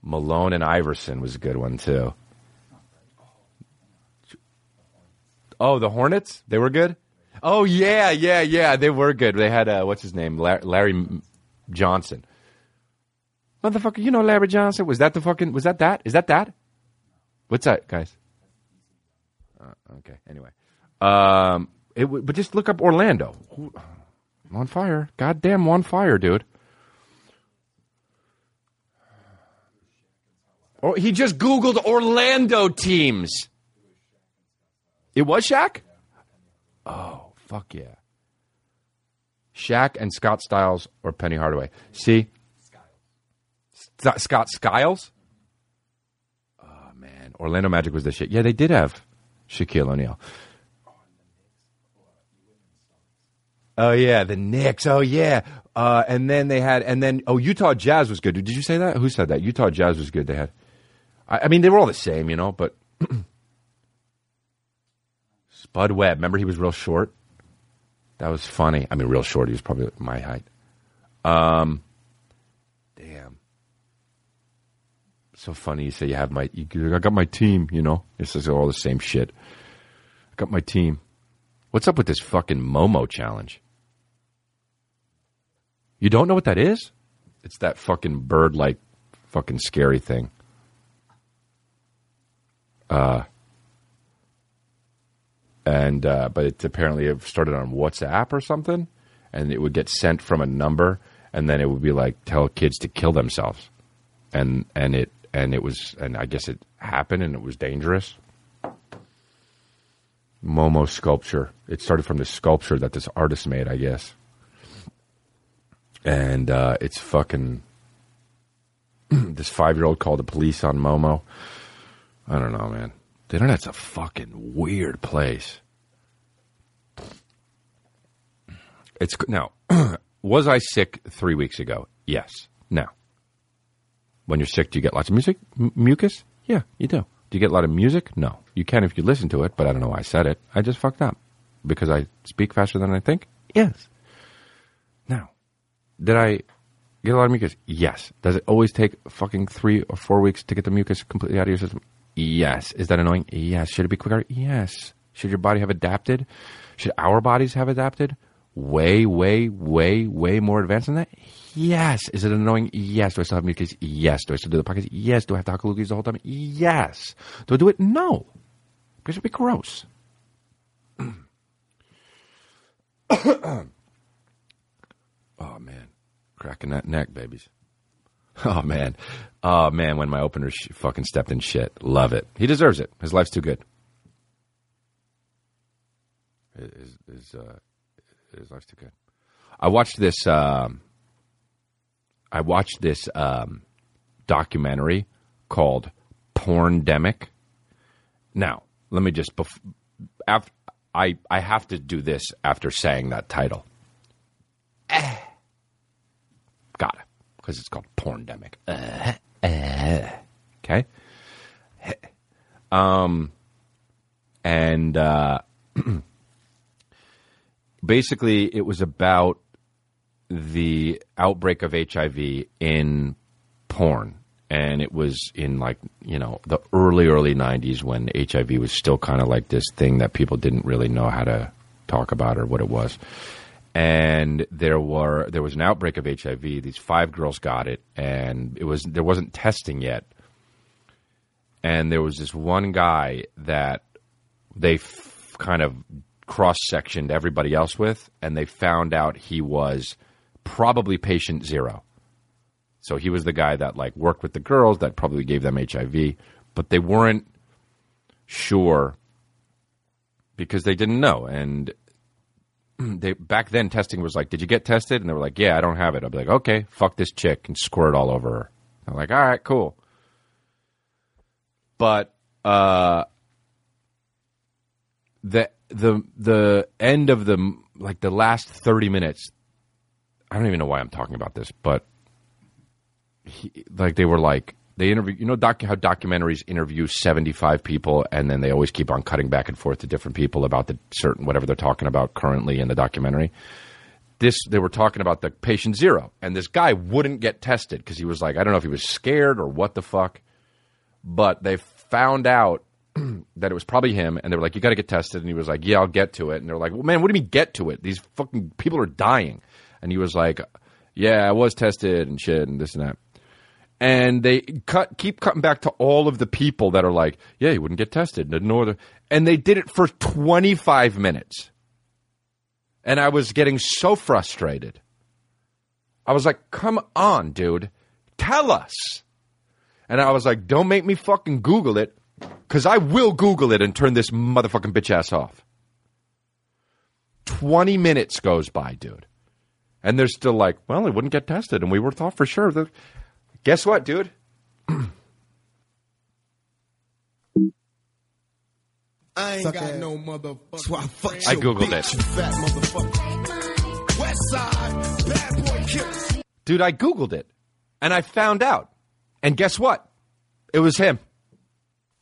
Speaker 2: Malone and Iverson was a good one too. Oh, the Hornets, they were good. Oh yeah, yeah, yeah, they were good. They had uh, what's his name, La- Larry Johnson. Motherfucker, you know Larry Johnson? Was that the fucking? Was that that? Is that that? What's that, guys? Uh, okay. Anyway, um, it w- but just look up Orlando. I'm on fire. Goddamn, on fire, dude. Oh, he just Googled Orlando teams. It was Shaq? Oh, fuck yeah. Shaq and Scott Styles or Penny Hardaway. See? Scott Skiles? Oh, man. Orlando Magic was the shit. Yeah, they did have Shaquille O'Neal. Oh, yeah. The Knicks. Oh, yeah. Uh, and then they had, and then, oh, Utah Jazz was good. Did you say that? Who said that? Utah Jazz was good. They had, I, I mean, they were all the same, you know, but *clears throat* Spud Webb. Remember he was real short? That was funny. I mean, real short. He was probably my height. Um, damn. So funny. You say you have my. You, I got my team. You know, it's just all the same shit. I got my team. What's up with this fucking Momo challenge? You don't know what that is? It's that fucking bird-like, fucking scary thing. and uh, but it apparently it started on WhatsApp or something, and it would get sent from a number, and then it would be like tell kids to kill themselves, and and it and it was and I guess it happened and it was dangerous. Momo sculpture. It started from this sculpture that this artist made, I guess, and uh, it's fucking. *clears throat* this five year old called the police on Momo. I don't know, man. The internet's a fucking weird place. It's now. *clears throat* was I sick three weeks ago? Yes. Now, when you're sick, do you get lots of music m- mucus? Yeah, you do. Do you get a lot of music? No. You can if you listen to it, but I don't know why I said it. I just fucked up because I speak faster than I think. Yes. Did I get a lot of mucus? Yes. Does it always take fucking three or four weeks to get the mucus completely out of your system? Yes. Is that annoying? Yes. Should it be quicker? Yes. Should your body have adapted? Should our bodies have adapted? Way, way, way, way more advanced than that? Yes. Is it annoying? Yes. Do I still have mucus? Yes. Do I still do the pockets? Yes. Do I have to loogies the whole time? Yes. Do I do it? No. Because it'd be gross. *clears throat* *coughs* oh man, cracking that neck, babies. *laughs* Oh man, oh man, when my opener sh- fucking stepped in shit, love it. He deserves it. His life's too good. His, his, uh, his life's too good. I watched this. Um, I watched this um, documentary called Porndemic. Now, let me just bef- af- I I have to do this after saying that title. Eh. Because it's called Porndemic. Uh, uh. Okay. Um, and uh, *clears throat* basically, it was about the outbreak of HIV in porn. And it was in like, you know, the early, early 90s when HIV was still kind of like this thing that people didn't really know how to talk about or what it was. And there were there was an outbreak of HIV. These five girls got it, and it was there wasn't testing yet. And there was this one guy that they f- kind of cross sectioned everybody else with, and they found out he was probably patient zero. So he was the guy that like worked with the girls that probably gave them HIV, but they weren't sure because they didn't know. And they back then testing was like, "Did you get tested?" And they were like, "Yeah, I don't have it." I'd be like, "Okay, fuck this chick," and squirt all over her. I'm like, "All right, cool." But uh, the the the end of the like the last thirty minutes, I don't even know why I'm talking about this, but he, like they were like they interview you know how documentaries interview 75 people and then they always keep on cutting back and forth to different people about the certain whatever they're talking about currently in the documentary. This they were talking about the patient zero and this guy wouldn't get tested because he was like i don't know if he was scared or what the fuck but they found out *clears throat* that it was probably him and they were like you got to get tested and he was like yeah i'll get to it and they're like well man what do you mean get to it? These fucking people are dying and he was like yeah i was tested and shit and this and that and they cut keep cutting back to all of the people that are like, yeah, he wouldn't get tested. Other, and they did it for 25 minutes. And I was getting so frustrated. I was like, come on, dude, tell us. And I was like, don't make me fucking Google it, because I will Google it and turn this motherfucking bitch ass off. 20 minutes goes by, dude. And they're still like, well, he wouldn't get tested. And we were thought for sure that Guess what, dude?
Speaker 4: I ain't
Speaker 5: Suck
Speaker 4: got
Speaker 5: ass.
Speaker 4: no motherfucker. So I fuck
Speaker 2: I Googled
Speaker 4: bitch,
Speaker 2: it.
Speaker 4: fat motherfucker. West side, bad boy killers.
Speaker 2: Dude, I Googled it and I found out. And guess what? It was him.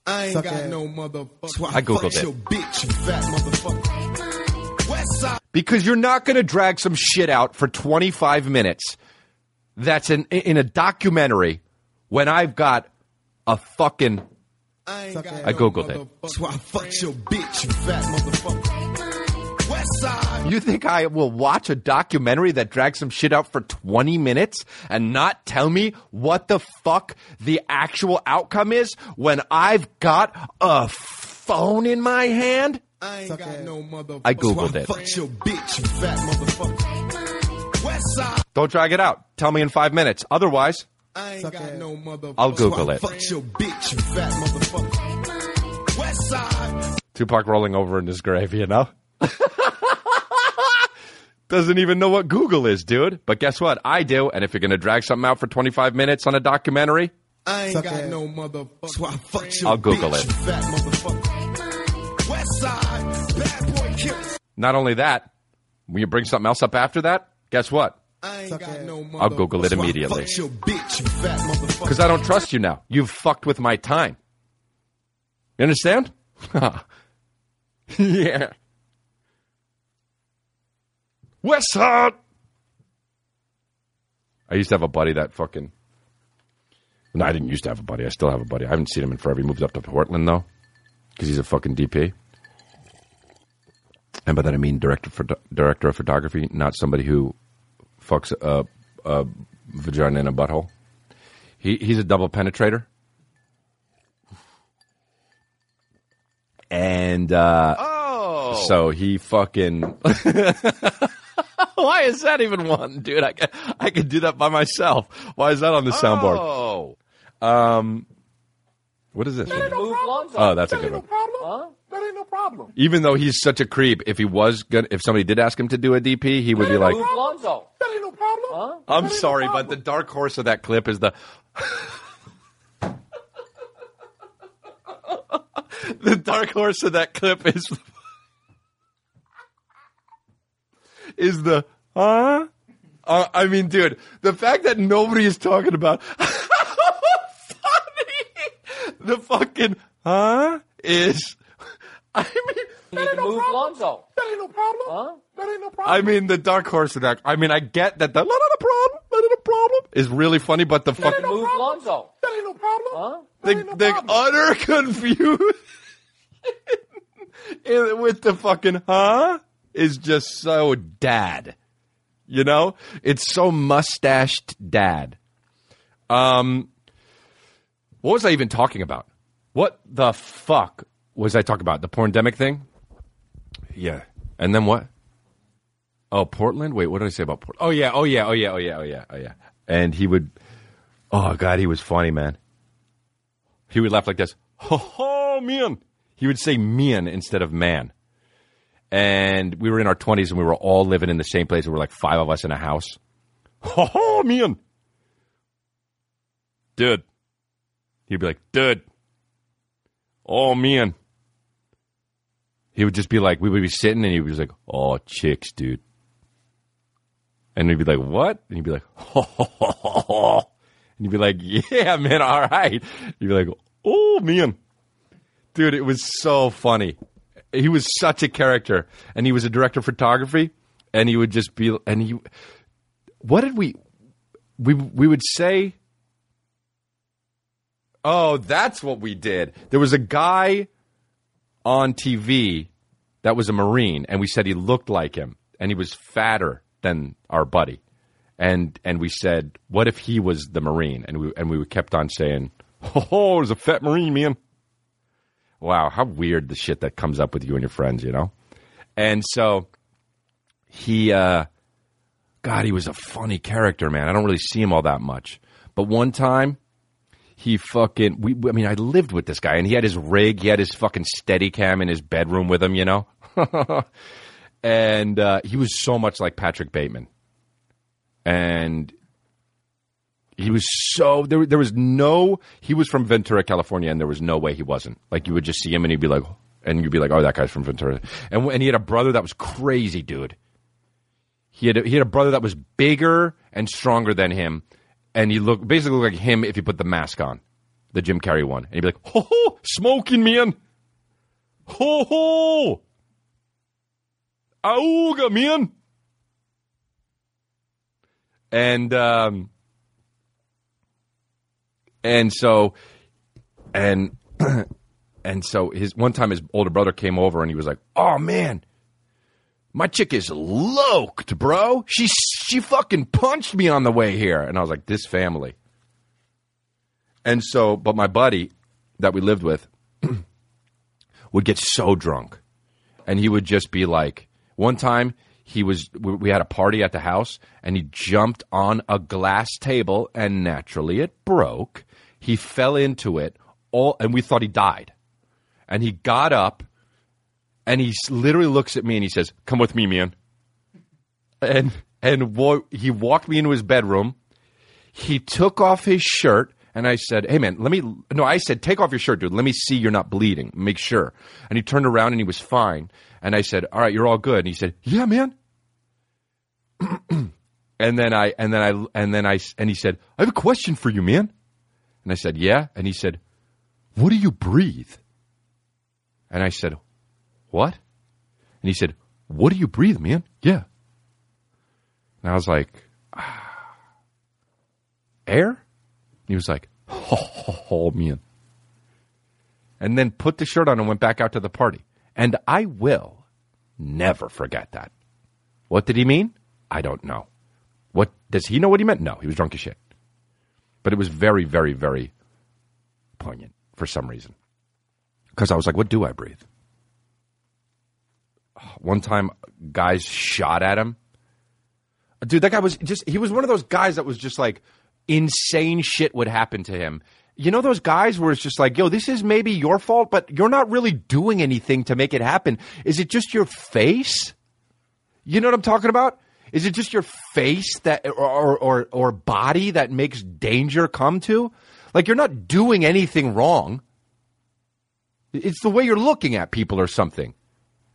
Speaker 4: I ain't
Speaker 5: Suck
Speaker 4: got
Speaker 5: ass.
Speaker 4: no motherfucker. So
Speaker 2: I Googled
Speaker 4: fuck
Speaker 2: it.
Speaker 4: your bitch, fat motherfucker. West side,
Speaker 2: Because you're not going to drag some shit out for 25 minutes that's in, in a documentary when I've got a fucking.
Speaker 4: I ain't
Speaker 5: Suck
Speaker 4: got no
Speaker 2: I Googled it.
Speaker 4: motherfucker. So I fuck your bitch, you fat motherfucker. West side,
Speaker 2: You think I will watch a documentary that drags some shit out for 20 minutes and not tell me what the fuck the actual outcome is when I've got a phone in my hand?
Speaker 4: I ain't got no motherfucker.
Speaker 2: I Googled
Speaker 4: so I
Speaker 2: it.
Speaker 4: Fuck your bitch, you fat motherfucker. West side,
Speaker 2: Don't drag it out. Tell me in five minutes. Otherwise,
Speaker 4: I ain't got no motherfucker.
Speaker 2: I'll Google
Speaker 4: so I
Speaker 2: it.
Speaker 4: Fuck your bitch, you fat motherfucker. West side,
Speaker 2: Tupac rolling over in his grave, you know? *laughs* Doesn't even know what Google is, dude. But guess what? I do. And if you're going to drag something out for 25 minutes on a documentary,
Speaker 4: I ain't got
Speaker 5: ass.
Speaker 4: no motherfucker. So I fuck your
Speaker 2: I'll Google
Speaker 4: bitch,
Speaker 2: it.
Speaker 4: you fat motherfucker. West side, bad boy killers.
Speaker 2: not only that, when you bring something else up after that, guess what?
Speaker 4: I ain't
Speaker 5: Suck
Speaker 4: got
Speaker 5: ass.
Speaker 4: no motherfucker.
Speaker 2: I'll Google it immediately.
Speaker 4: fuck your bitch, you fat motherfucker.
Speaker 2: Because I don't trust you now. You've fucked with my time. You understand? *laughs* yeah. West Side. I used to have a buddy that fucking. No, I didn't used to have a buddy. I still have a buddy. I haven't seen him in forever. He moved up to Portland though, because he's a fucking DP. And by that I mean director for director of photography, not somebody who fucks a, a vagina in a butthole. He he's a double penetrator. And uh
Speaker 6: Oh.
Speaker 2: so he fucking *laughs* Why is that even one, dude? I, ca- I could do that by myself. Why is that on the soundboard?
Speaker 6: Oh.
Speaker 2: What is this?
Speaker 6: Move
Speaker 2: Oh, that's a good one.
Speaker 6: Huh?
Speaker 1: That ain't no problem.
Speaker 2: Even though he's such a creep, if he was gonna, if somebody did ask him to do a DP, he would be like,
Speaker 6: Move Lonzo.
Speaker 1: That ain't no problem. problem?
Speaker 2: I'm sorry, but the dark horse of that clip is the. *laughs* the dark horse of that clip is. is the. Huh? Uh, I mean, dude, the fact that nobody is talking about *laughs* how funny the fucking huh is. *laughs* I mean,
Speaker 5: You need to move Lonzo.
Speaker 1: That ain't no problem.
Speaker 5: Huh?
Speaker 1: That ain't no problem.
Speaker 2: I mean, the dark horse attack. I mean, I get that the not a problem, not a problem is really funny, but the
Speaker 5: You need to
Speaker 2: fucking
Speaker 5: move Lonzo.
Speaker 1: that ain't no problem.
Speaker 5: Huh?
Speaker 1: That
Speaker 2: the,
Speaker 1: ain't no
Speaker 2: the
Speaker 1: problem.
Speaker 2: utter *laughs* confusion *laughs* with the fucking huh is just so dad. You know, it's so mustached dad. Um, what was I even talking about? What the fuck was I talk about? The porndemic thing? Yeah, and then what? Oh, Portland. Wait, what did I say about Portland? Oh yeah, oh yeah, oh yeah, oh yeah, oh yeah, oh yeah. And he would. Oh god, he was funny, man. He would laugh like this. Ho ho, man. He would say "man" instead of "man." And we were in our twenties, and we were all living in the same place. There were like five of us in a house. Oh, ho, man. Dude. He'd be like, dude. Oh man. He would just be like, we would be sitting, and he was like, oh chicks, dude. And we'd be like, what? And he'd be like, ho ho ho ho ho. And he'd be like, yeah, man, all right. You'd be like, oh, man. Dude, it was so funny. He was such a character. And he was a director of photography. And he would just be, and he, what did we, we, we would say, oh, that's what we did. There was a guy on TV that was a Marine, and we said he looked like him, and he was fatter than our buddy. And and we said, what if he was the Marine? And we and we kept on saying, *laughs* oh, there's a fat Marine, man. Wow, how weird the shit that comes up with you and your friends, you know? And so he, uh, God, he was a funny character, man. I don't really see him all that much. But one time, he fucking we I mean I lived with this guy and he had his rig, he had his fucking steady cam in his bedroom with him, you know? *laughs* and uh, he was so much like Patrick Bateman. And he was so there there was no he was from Ventura, California and there was no way he wasn't. Like you would just see him and he'd be like and you'd be like, "Oh, that guy's from Ventura." And and he had a brother that was crazy, dude. He had a, he had a brother that was bigger and stronger than him, and he looked basically looked like him if you put the mask on, the Jim Carrey one, and he'd be like, "Ho ho, smoking man, ho ho, auga man," and um, and so, and *clears throat* and so his one time his older brother came over and he was like, "Oh man." my chick is loked, bro. She she fucking punched me on the way here, and I was like, this family. And so, but my buddy that we lived with *clears throat* would get so drunk, and he would just be like, one time he was we, we had a party at the house, and he jumped on a glass table, and naturally it broke. He fell into it all, and we thought he died. And he got up and he literally looks at me and he says, "Come with me, man." And and wa- he walked me into his bedroom. He took off his shirt, and I said, "Hey, man, let me." No, I said, "Take off your shirt, dude. Let me see you're not bleeding. Make sure." And he turned around and he was fine. And I said, "All right, you're all good." And he said, "Yeah, man." *clears throat* and then I and then I and then I and he said, "I have a question for you, man." And I said, "Yeah." And he said, "What do you breathe?" And I said, what? And he said, What do you breathe, man? Yeah. And I was like, ah, Air? And he was like, Oh, oh, man. And then put the shirt on and went back out to the party. And I will never forget that. What did he mean? I don't know. What does he know what he meant? No, he was drunk as shit. But it was very, very, very poignant for some reason. Because I was like, what do I breathe? One time, guys shot at him. Dude, that guy was just, he was one of those guys that was just like, insane shit would happen to him. You know those guys where it's just like, yo, this is maybe your fault, but you're not really doing anything to make it happen. Is it just your face? You know what I'm talking about? Is it just your face that or or or, body that makes danger come to? Like you're not doing anything wrong. It's the way you're looking at people or something.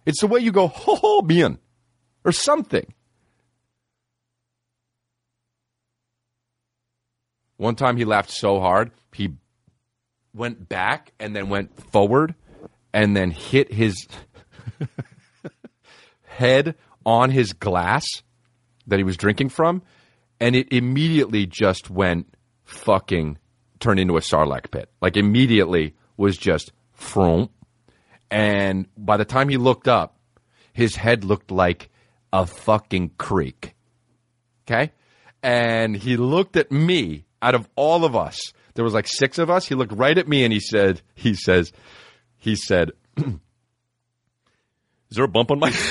Speaker 2: It's the way you go, ho ho, bien, or something. One time he laughed so hard, he went back and then went forward and then hit his *laughs* head on his glass that he was drinking from, and it immediately just went fucking turned into a sarlacc pit. Like immediately was just front. And by the time he looked up, his head looked like a fucking creek. Okay? And he looked at me out of all of us. There was like six of us. He looked right at me and he said, he says, he said, *clears throat* Is there a bump on my *laughs*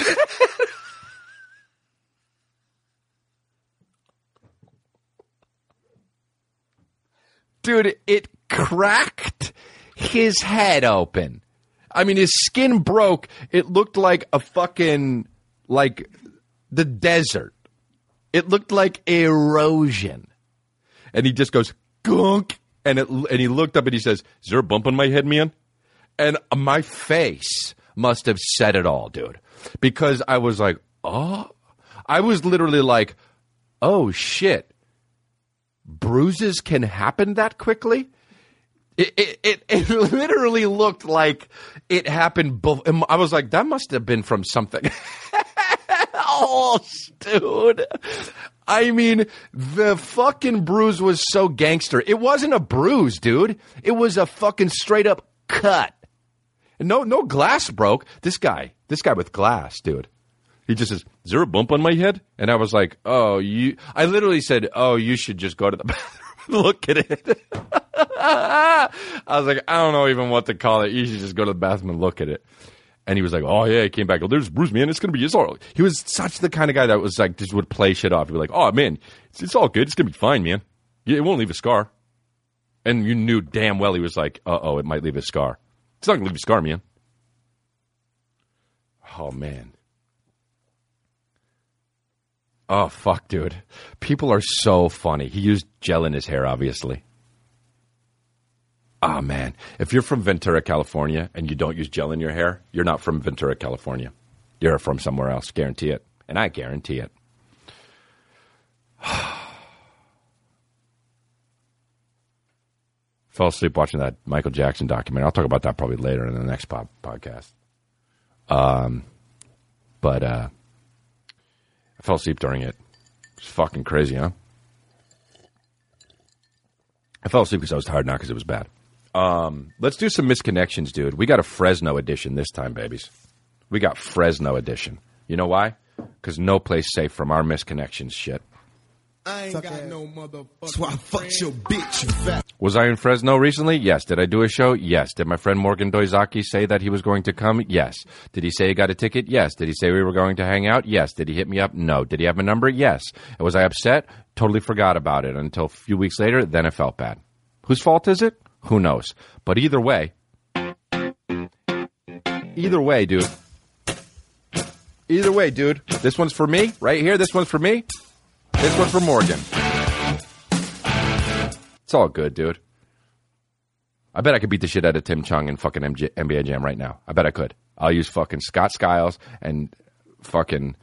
Speaker 2: Dude, it cracked his head open. I mean, his skin broke. It looked like a fucking, like the desert. It looked like erosion. And he just goes, gunk. And, it, and he looked up and he says, Is there a bump on my head, man? And my face must have said it all, dude. Because I was like, Oh, I was literally like, Oh shit. Bruises can happen that quickly? It, it, it, it *laughs* literally looked like it happened. I was like, that must have been from something. *laughs* oh, dude. I mean, the fucking bruise was so gangster. It wasn't a bruise, dude. It was a fucking straight up cut. No, no glass broke. This guy, this guy with glass, dude. He just says, "Is there a bump on my head?" And I was like, "Oh, you." I literally said, "Oh, you should just go to the *laughs* bathroom, look at it." *laughs* I was like, "I don't know even what to call it. You should just go to the bathroom and look at it." And he was like, "Oh yeah," he came back. Oh, there's Bruce, man. It's gonna be it's all. He was such the kind of guy that was like just would play shit off. He'd be like, "Oh man, it's, it's all good. It's gonna be fine, man. Yeah, it won't leave a scar." And you knew damn well he was like, "Uh oh, it might leave a scar. It's not gonna leave a scar, man." Oh man. Oh fuck, dude. People are so funny. He used gel in his hair, obviously. Ah man. If you're from Ventura, California, and you don't use gel in your hair, you're not from Ventura, California. You're from somewhere else, guarantee it. And I guarantee it. *sighs* Fell asleep watching that Michael Jackson documentary. I'll talk about that probably later in the next pod- podcast. Um, but uh, I fell asleep during it. It's fucking crazy, huh? I fell asleep because I was tired, not because it was bad. Um, let's do some misconnections, dude. We got a Fresno edition this time, babies. We got Fresno edition. You know why? Because no place safe from our misconnections shit.
Speaker 4: I ain't got no motherfucker. That's why I fucked your bitch, you fat.
Speaker 2: Was I in Fresno recently? Yes. Did I do a show? Yes. Did my friend Morgan Doizaki say that he was going to come? Yes. Did he say he got a ticket? Yes. Did he say we were going to hang out? Yes. Did he hit me up? No. Did he have my number? Yes. And Was I upset? Totally forgot about it until a few weeks later. Then I felt bad. Whose fault is it? Who knows? But either way, either way, dude. Either way, dude. This one's for me right here. This one's for me. This one's for Morgan. It's all good, dude. I bet I could beat the shit out of Tim Chung in fucking NBA Jam right now. I bet I could. I'll use fucking Scott Skiles and fucking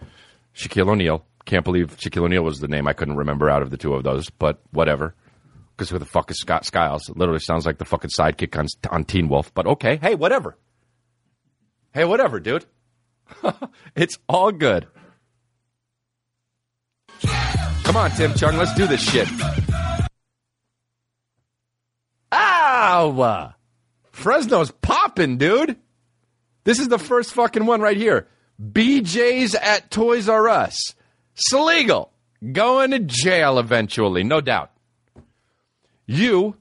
Speaker 2: Shaquille O'Neal. Can't believe Shaquille O'Neal was the name I couldn't remember out of the two of those, but whatever. Because who the fuck is Scott Skiles? It literally sounds like the fucking sidekick on, on Teen Wolf, but okay. Hey, whatever. Hey, whatever, dude. *laughs* it's all good. Come on, Tim Chung, let's do this shit. Ow! Fresno's popping, dude. This is the first fucking one right here. BJ's at Toys R Us. It's illegal. Going to jail eventually, no doubt. You,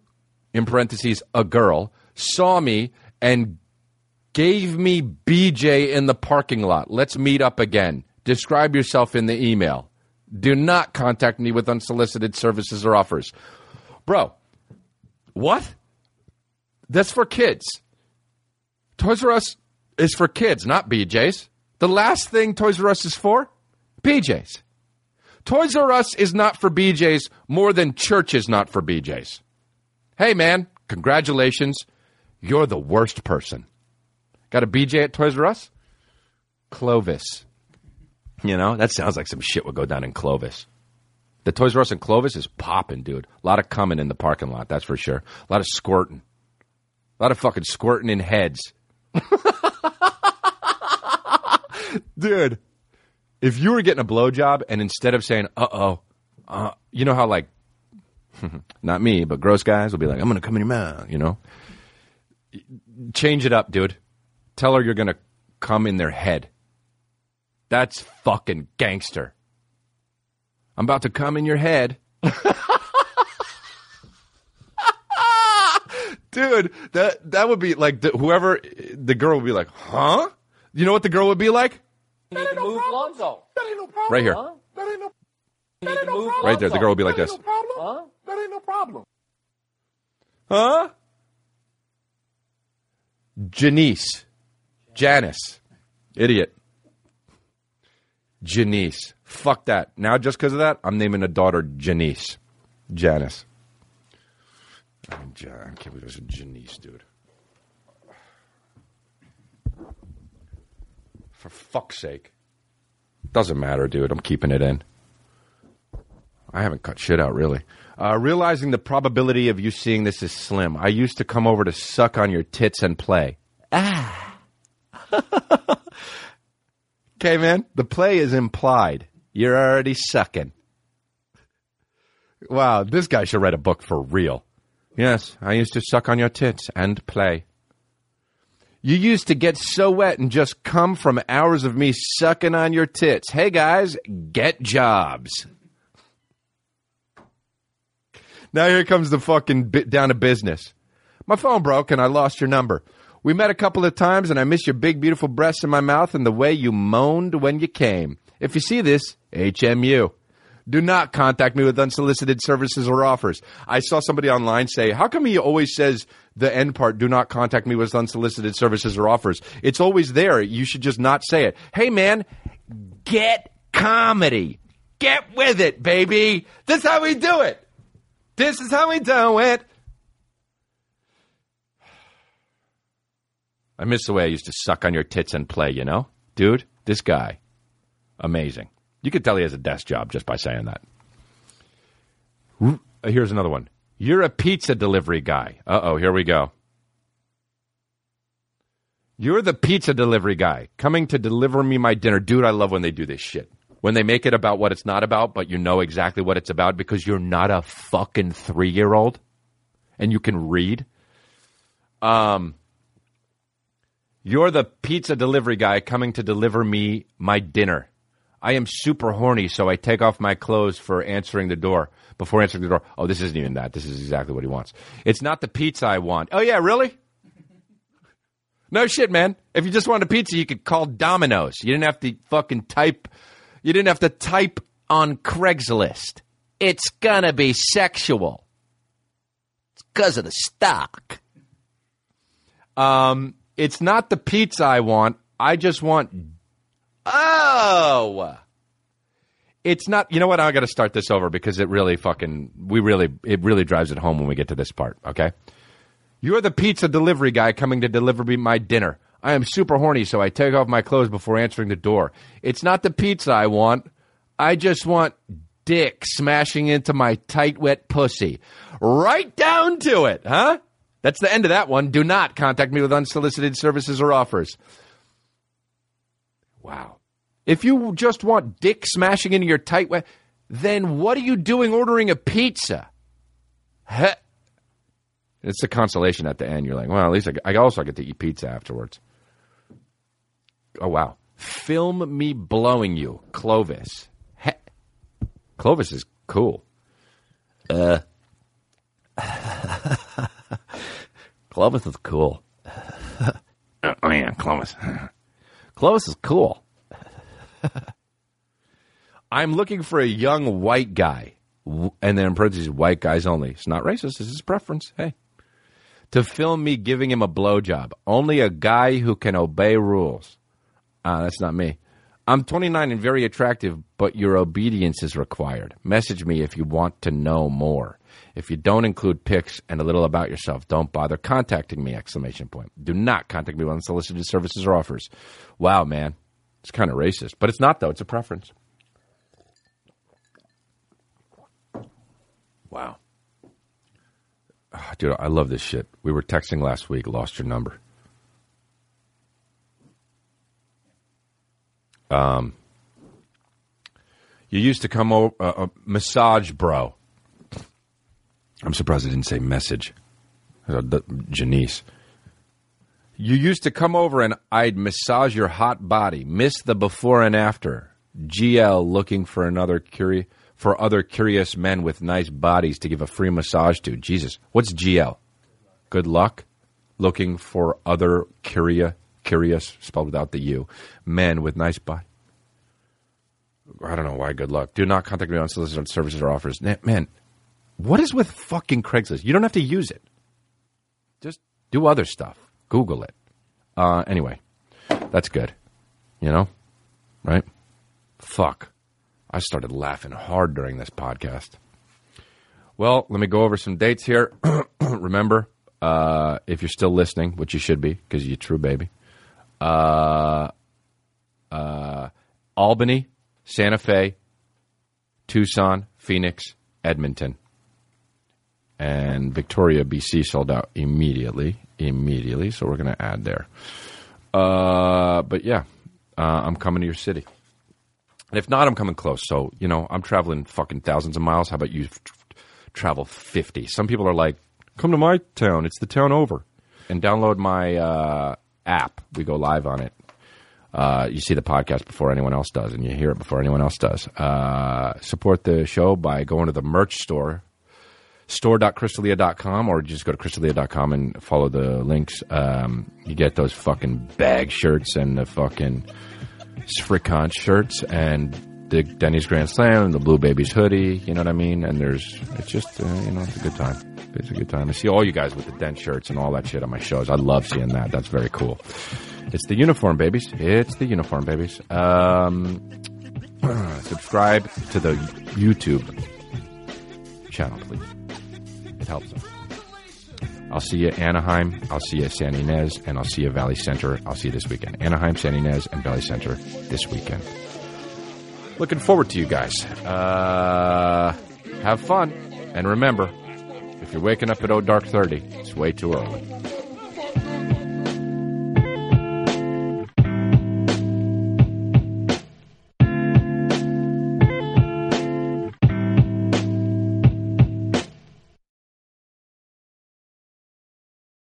Speaker 2: in parentheses, a girl, saw me and gave me BJ in the parking lot. Let's meet up again. Describe yourself in the email. Do not contact me with unsolicited services or offers. Bro, what? That's for kids. Toys R Us is for kids, not BJ's. The last thing Toys R Us is for? BJ's. Toys R Us is not for BJ's more than church is not for BJ's. Hey, man, congratulations. You're the worst person. Got a BJ at Toys R Us? Clovis. You know, that sounds like some shit would go down in Clovis. The Toys R Us in Clovis is popping, dude. A lot of coming in the parking lot, that's for sure. A lot of squirting. A lot of fucking squirting in heads. *laughs* dude, if you were getting a blowjob and instead of saying, uh oh, uh, you know how, like, *laughs* not me, but gross guys will be like, I'm going to come in your mouth, you know? Change it up, dude. Tell her you're going to come in their head. That's fucking gangster. I'm about to come in your head. *laughs* Dude, that that would be like the, whoever the girl would be like, "Huh?" You know what the girl would be like?
Speaker 5: You need to move Lonzo.
Speaker 1: That ain't no problem.
Speaker 2: Right here.
Speaker 5: Huh?
Speaker 1: That ain't no.
Speaker 5: You need to move
Speaker 2: Right there. The girl will be like
Speaker 1: That
Speaker 2: this.
Speaker 1: ain't no problem.
Speaker 5: Huh?
Speaker 1: That ain't no problem.
Speaker 2: Huh? Janice. Janice. Idiot. Janice. Fuck that. Now, just because of that, I'm naming a daughter Janice. Janice. I mean, Ja- I can't believe there's a Janice, dude. For fuck's sake. Doesn't matter, dude. I'm keeping it in. I haven't cut shit out, really. Uh, realizing the probability of you seeing this is slim. I used to come over to suck on your tits and play. Ah. *laughs* okay, man. The play is implied. You're already sucking. Wow, this guy should write a book for real. Yes, I used to suck on your tits and play. You used to get so wet and just come from hours of me sucking on your tits. Hey guys, get jobs. Now here comes the fucking bit down to business. My phone broke and I lost your number. We met a couple of times and I miss your big beautiful breasts in my mouth and the way you moaned when you came. If you see this, HMU. Do not contact me with unsolicited services or offers. I saw somebody online say, How come he always says the end part, do not contact me with unsolicited services or offers? It's always there. You should just not say it. Hey, man, get comedy. Get with it, baby. This is how we do it. This is how we do it. I miss the way I used to suck on your tits and play, you know? Dude, this guy, amazing. You could tell he has a desk job just by saying that. Uh, Here's another one. You're a pizza delivery guy. Uh oh, here we go. You're the pizza delivery guy coming to deliver me my dinner. Dude, I love when they do this shit. When they make it about what it's not about, but you know exactly what it's about because you're not a fucking three year old and you can read. Um, you're the pizza delivery guy coming to deliver me my dinner. I am super horny, so I take off my clothes for answering the door. Before answering the door, oh, this isn't even that. This is exactly what he wants. It's not the pizza I want. Oh, yeah, really? No shit, man. If you just wanted a pizza, you could call Domino's. You didn't have to fucking type. You didn't have to type on Craigslist. It's gonna be sexual. It's because of the stock. Um, it's not the pizza I want. I just want. Oh, it's not. You know what? I got to start this over because it really fucking. We really. It really drives it home when we get to this part. Okay. You're the pizza delivery guy coming to deliver me my dinner. I am super horny, so I take off my clothes before answering the door. It's not the pizza I want. I just want dick smashing into my tight, wet pussy. Right down to it, huh? That's the end of that one. Do not contact me with unsolicited services or offers. Wow. If you just want dick smashing into your tight, wet, then what are you doing ordering a pizza? Heh. It's a consolation at the end. You're like, well, at least I, I also get to eat pizza afterwards. Oh wow! Film me blowing you, Clovis. He- Clovis is cool. Uh, *laughs* Clovis is cool. oh yeah, Clovis. *laughs* Clovis is cool. *laughs* I'm looking for a young white guy, and then in parentheses, white guys only. It's not racist. It's his preference. Hey, to film me giving him a blowjob. Only a guy who can obey rules. Ah, that's not me. I'm 29 and very attractive, but your obedience is required. Message me if you want to know more. If you don't include pics and a little about yourself, don't bother contacting me! Exclamation point. Do not contact me with unsolicited services or offers. Wow, man, it's kind of racist, but it's not though. It's a preference. Wow, Ah, dude, I love this shit. We were texting last week. Lost your number. Um, You used to come over, uh, uh, massage bro. I'm surprised I didn't say message. Janice. You used to come over and I'd massage your hot body. Miss the before and after. GL looking for another curi- for other curious men with nice bodies to give a free massage to. Jesus, what's GL? Good luck. Looking for other curia, curious, spelled without the U, men with nice body. I don't know why. Good luck. Do not contact me on solicited services or offers. Man, what is with fucking Craigslist? You don't have to use it. Just do other stuff. Google it. Uh, anyway, that's good. You know, right? Fuck. I started laughing hard during this podcast. Well, let me go over some dates here. *clears throat* Remember, uh, if you're still listening, which you should be because you're true baby, uh, uh, Albany, Santa Fe, Tucson, Phoenix, Edmonton, and Victoria, BC sold out immediately. Immediately, so we're going to add there. Uh, but yeah, uh, I'm coming to your city. And if not, I'm coming close. So, you know, I'm traveling fucking thousands of miles. How about you travel 50? Some people are like, come to my town. It's the town over. And download my uh, app. We go live on it. Uh, you see the podcast before anyone else does, and you hear it before anyone else does. Uh, support the show by going to the merch store, store.chrisdelia.com, or just go to chrisdelia.com and follow the links. Um, you get those fucking bag shirts and the fucking Fricon shirts and the Denny's Grand Slam and the Blue Babies hoodie. You know what I mean? And there's, it's just, uh, you know, it's a good time. It's a good time. I see all you guys with the Dent shirts and all that shit on my shows. I love seeing that. That's very cool. It's the uniform, babies. It's the uniform, babies. Um, *clears throat* subscribe to the YouTube channel, please. It helps us. I'll see you Anaheim. I'll see you San Ynez, and I'll see you Valley Center. I'll see you this weekend. Anaheim, San Ynez, and Valley Center this weekend. Looking forward to you guys. Uh, have fun, and remember, if you're waking up at oh dark thirty, it's way too early.